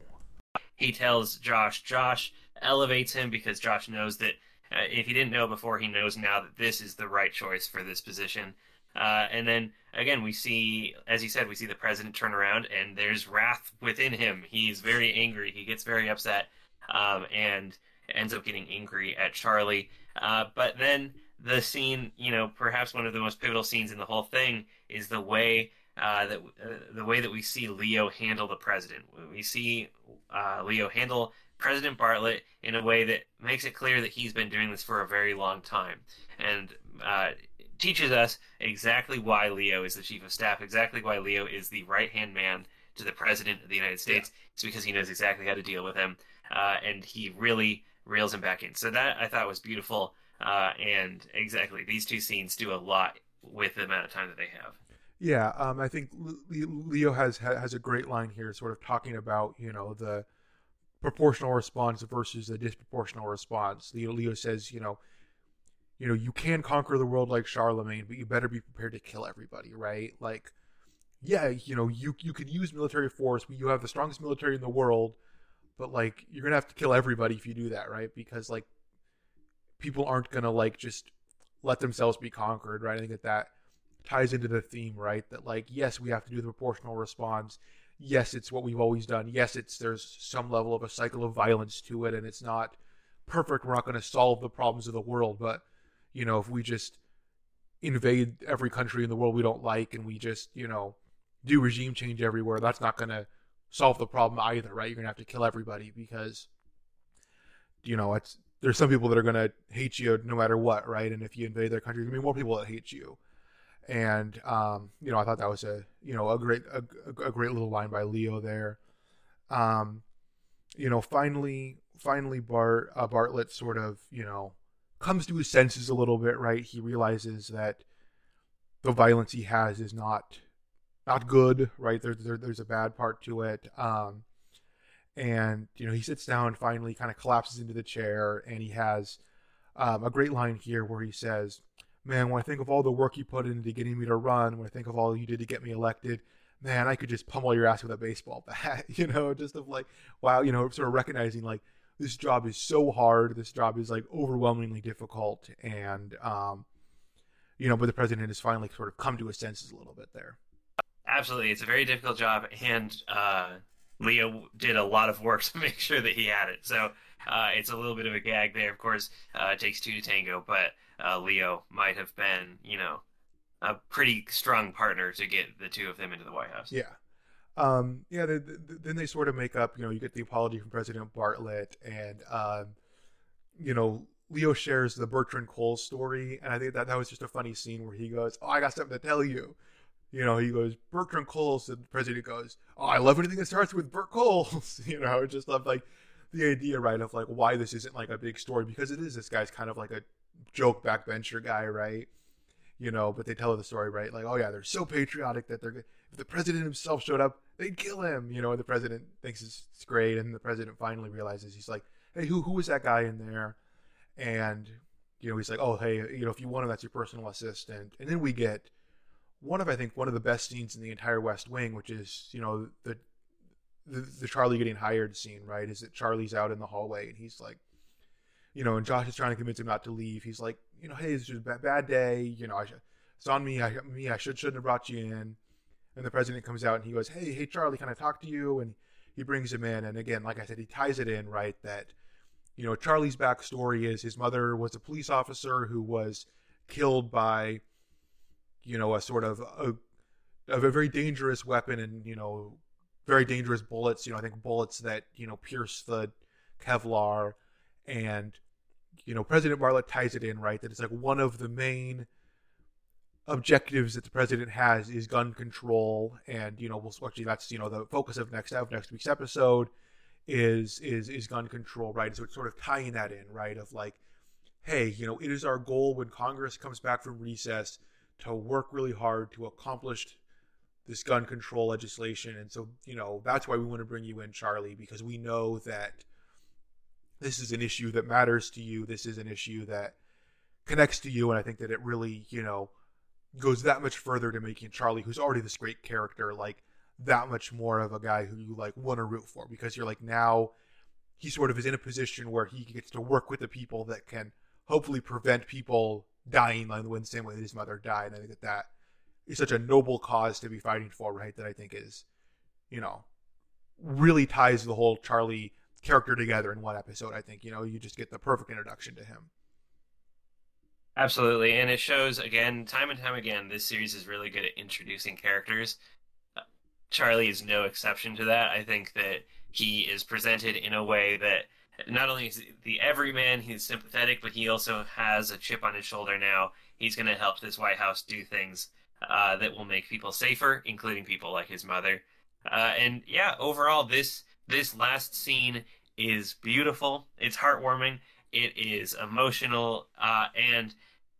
He tells Josh. Josh elevates him because Josh knows that uh, if he didn't know before, he knows now that this is the right choice for this position. Uh, and then again, we see, as he said, we see the president turn around, and there's wrath within him. He's very angry. He gets very upset, um, and ends up getting angry at Charlie. Uh, but then the scene, you know, perhaps one of the most pivotal scenes in the whole thing is the way uh, that uh, the way that we see Leo handle the president. We see uh, Leo handle President Bartlet in a way that makes it clear that he's been doing this for a very long time, and uh, teaches us exactly why Leo is the chief of staff, exactly why Leo is the right hand man to the president of the United States. Yeah. It's because he knows exactly how to deal with him, uh, and he really reels him back in. So that I thought was beautiful. Uh, and exactly, these two scenes do a lot with the amount of time that they have. Yeah, um, I think Leo has has a great line here, sort of talking about you know the proportional response versus the disproportional response. Leo, Leo says, you know, you know, you can conquer the world like Charlemagne, but you better be prepared to kill everybody, right? Like, yeah, you know, you you could use military force, but you have the strongest military in the world, but like you're gonna have to kill everybody if you do that, right? Because like people aren't gonna like just let themselves be conquered, right? I think that that ties into the theme, right? That like yes, we have to do the proportional response. yes, it's what we've always done. Yes, it's there's some level of a cycle of violence to it, and it's not perfect. We're not going to solve the problems of the world, but you know, if we just invade every country in the world we don't like, and we just you know do regime change everywhere, that's not going to solve the problem either, right? You're to have to kill everybody because you know it's there's some people that are to hate you no matter what, right? And if you invade their country, there's to be more people that hate you and um, you know I thought that was a you know a great a, a great little line by Leo there. Um, you know, finally, finally, Bart uh, Bartlet sort of you know comes to his senses a little bit, right? He realizes that the violence he has is not not good, right? There, there there's a bad part to it. Um, and you know he sits down, and finally, kind of collapses into the chair, and he has um, a great line here where he says man, when I think of all the work you put into getting me to run, when I think of all you did to get me elected, man, I could just pummel your ass with a baseball bat, you know, just of like, wow, you know, sort of recognizing like this job is so hard, this job is like overwhelmingly difficult, and um, you know, but the president has finally sort of come to his senses a little bit there. Absolutely, it's a very difficult job, and uh, Leo did a lot of work to make sure that he had it. So uh, it's a little bit of a gag there. Of course, uh, it takes two to tango, but uh, Leo might have been, you know, a pretty strong partner to get the two of them into the White House. Yeah. Um, yeah, they, they, then they sort of make up, you know, you get the apology from President Bartlet, and, um, you know, Leo shares the Bertrand Cole story, and I think that that was just a funny scene where he goes, "Oh, I got something to tell you." You know, he goes, Bertrand Coles, and the president goes, Oh, I love anything that starts with Bert Coles. you know, I just love like the idea, right, of like why this isn't like a big story because it is this guy's kind of like a joke backbencher guy, right? You know, but they tell the story, right? Like, oh yeah, they're so patriotic that they're if the president himself showed up, they'd kill him. You know, and the president thinks it's, it's great, and the president finally realizes he's like, hey, who who was that guy in there? And you know, he's like, oh hey, you know, if you want him, that's your personal assistant. And then we get one of I think one of the best scenes in the entire West Wing, which is you know the the, the Charlie getting hired scene, right? Is that Charlie's out in the hallway and he's like, you know, and Josh is trying to convince him not to leave. He's like, you know, hey, this is a bad, bad day. You know, I should, it's on me. I, me, I should shouldn't have brought you in. And the president comes out and he goes, hey, hey, Charlie, can I talk to you? And he brings him in. And again, like I said, he ties it in right that, you know, Charlie's backstory is his mother was a police officer who was killed by, you know, a sort of a, of a very dangerous weapon and you know very dangerous bullets. You know, I think bullets that you know pierce the Kevlar, and you know President Bartlet ties it in right that it's like one of the main objectives that the president has is gun control, and you know we'll actually that's you know the focus of next of next week's episode is is is gun control right so it's sort of tying that in right of like hey you know it is our goal when congress comes back from recess to work really hard to accomplish this gun control legislation. And so, you know, that's why we want to bring you in, Charlie, because we know that this is an issue that matters to you. This is an issue that connects to you. And I think that it really, you know, goes that much further to making Charlie, who's already this great character, like that much more of a guy who you like want to root for because you're like now he sort of is in a position where he gets to work with the people that can hopefully prevent people dying like the same way that his mother died. And I think that that is such a noble cause to be fighting for, right? That I think is, you know, really ties the whole Charlie character together in one episode. I think you know you just get the perfect introduction to him. Absolutely, and it shows again, time and time again, this series is really good at introducing characters. Charlie is no exception to that. I think that he is presented in a way that not only is the everyman, he's sympathetic, but he also has a chip on his shoulder now. He's going to help this White House do things uh, that will make people safer, including people like his mother. Uh, and yeah, overall, this this last scene is beautiful. It's heartwarming. It is emotional, uh, and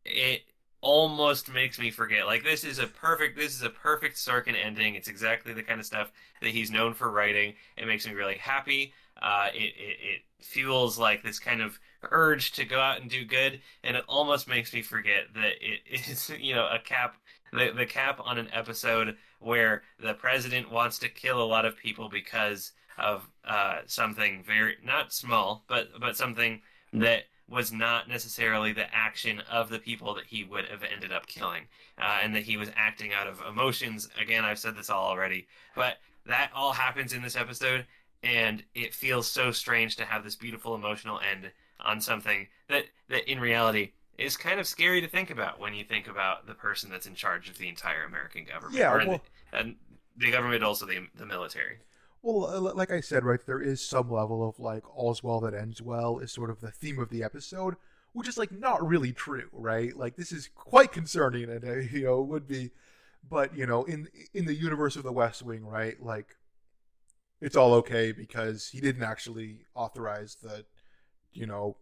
it almost makes me forget. Like this is a perfect. This is a perfect Sorkin ending. It's exactly the kind of stuff that he's known for writing. It makes me really happy. Uh, it, it, it fuels like this kind of urge to go out and do good, and it almost makes me forget that it is you know a cap the the cap on an episode where the president wants to kill a lot of people because of uh, something very not small, but but something that was not necessarily the action of the people that he would have ended up killing, uh, and that he was acting out of emotions. Again, I've said this all already, but that all happens in this episode, and it feels so strange to have this beautiful emotional end on something that that in reality is kind of scary to think about when you think about the person that's in charge of the entire American government. Yeah, well- the, and the government, also the the military. Well, uh, like I said, right, there is some level of like all's well that ends well is sort of the theme of the episode, which is like not really true, right? Like this is quite concerning, and uh, you know would be, but you know in in the universe of the West Wing, right? Like it's all okay because he didn't actually authorize the, you know,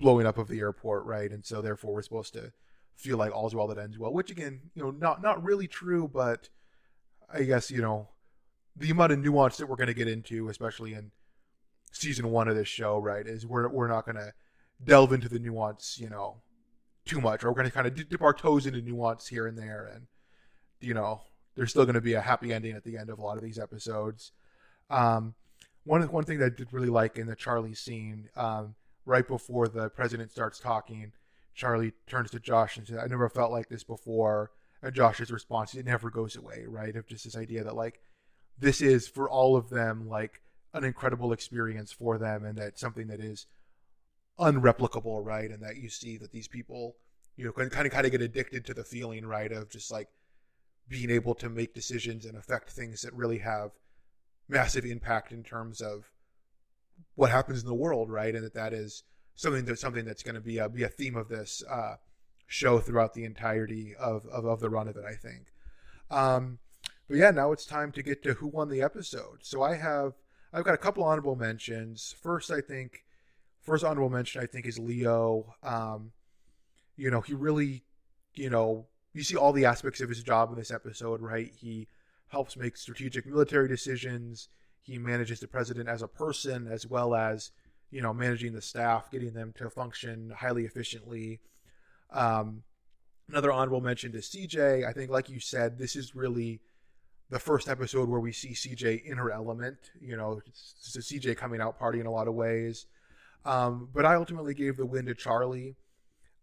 blowing up of the airport, right? And so therefore we're supposed to feel like all's well that ends well, which again, you know, not not really true, but I guess you know the amount of nuance that we're going to get into, especially in season one of this show, right, is we're we're not going to delve into the nuance, you know, too much. Or we're going to kind of dip our toes into nuance here and there, and you know, there's still going to be a happy ending at the end of a lot of these episodes. Um, one one thing that I did really like in the Charlie scene, um, right before the president starts talking, Charlie turns to Josh and says, "I never felt like this before." And Josh's response, it never goes away, right? Of just this idea that like this is for all of them like an incredible experience for them and that something that is unreplicable right and that you see that these people you know can kind of kind of get addicted to the feeling right of just like being able to make decisions and affect things that really have massive impact in terms of what happens in the world right and that that is something that something that's going to be a be a theme of this uh show throughout the entirety of of, of the run of it i think um but yeah, now it's time to get to who won the episode. So I have I've got a couple honorable mentions. First, I think first honorable mention I think is Leo. Um, you know, he really, you know, you see all the aspects of his job in this episode, right? He helps make strategic military decisions. He manages the president as a person as well as, you know, managing the staff, getting them to function highly efficiently. Um, another honorable mention to CJ. I think, like you said, this is really the first episode where we see CJ in her element. You know, it's, a CJ coming out party in a lot of ways. Um, but I ultimately gave the win to Charlie.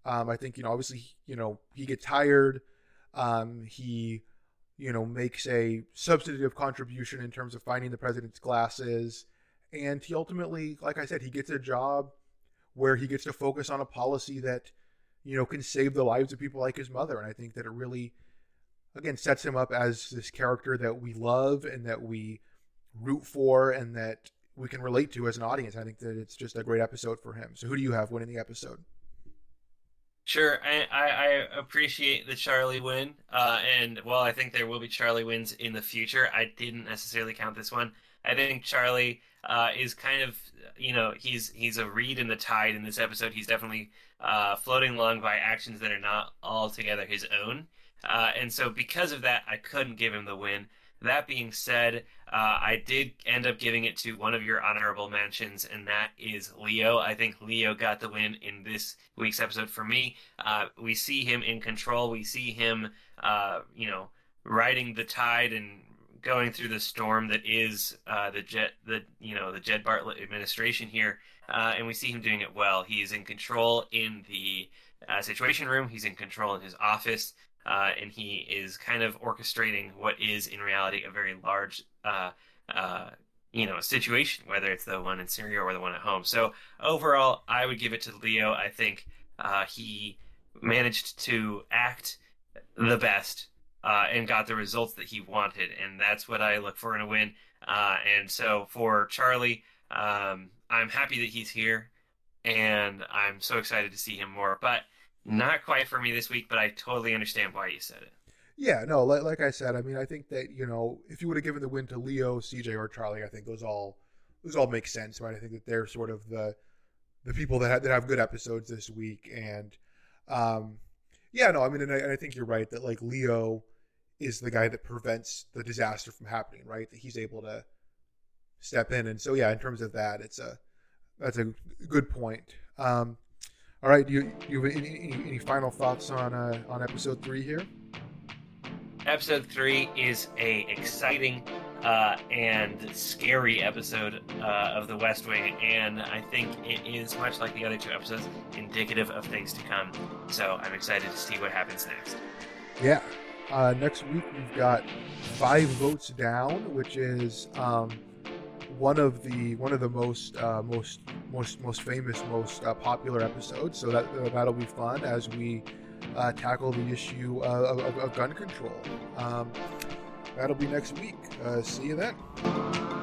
Um, I think you know, obviously, you know, he gets tired. Um, he, you know, makes a substantive contribution in terms of finding the president's glasses, and he ultimately, like I said, he gets a job where he gets to focus on a policy that, you know, can save the lives of people like his mother. And I think that it really again sets him up as this character that we love and that we root for and that we can relate to as an audience. I think that it's just a great episode for him. So who do you have winning the episode? Sure, I, I, I appreciate the Charlie win, uh, and while I think there will be Charlie wins in the future, I didn't necessarily count this one. I think Charlie uh, is kind of, you know, he's he's a reed in the tide in this episode. He's definitely uh, floating along by actions that are not altogether his own, uh, and so because of that, I couldn't give him the win. That being said, uh, I did end up giving it to one of your honorable mentions, and that is Leo. I think Leo got the win in this week's episode for me. Uh, we see him in control. We see him, uh, you know, riding the tide and going through the storm that is uh, the jet, the you know, the Jed Bartlet administration here, uh, and we see him doing it well. He's in control in the uh, Situation Room. He's in control in his office uh, and he is kind of orchestrating what is in reality a very large, uh, uh, you know, situation, whether it's the one in Syria or the one at home. So overall, I would give it to Leo. I think uh, he managed to act the best uh, and got the results that he wanted, and that's what I look for in a win. Uh, and so for Charlie, um, I'm happy that he's here, and I'm so excited to see him more. But not quite for me this week, but I totally understand why you said it. Yeah, no, like, like I said, I mean, I think that you know, if you would have given the win to Leo, CJ, or Charlie, I think those all those all make sense, right? I think that they're sort of the the people that have, that have good episodes this week, and um, yeah, no, I mean, and I, and I think you're right that like Leo is the guy that prevents the disaster from happening, right? That he's able to step in, and so yeah, in terms of that, it's a that's a good point. Um, all right, do you, you have any, any, any final thoughts on uh, on episode three here? Episode three is a exciting uh, and scary episode uh, of The West Wing, and I think it is much like the other two episodes, indicative of things to come. So I'm excited to see what happens next. Yeah. Uh, next week we've got five votes down, which is um, one of the one of the most uh, most most most famous, most uh, popular episodes. So that uh, that'll be fun as we uh, tackle the issue of, of, gun control. Um, that'll be next week. Uh, see you then.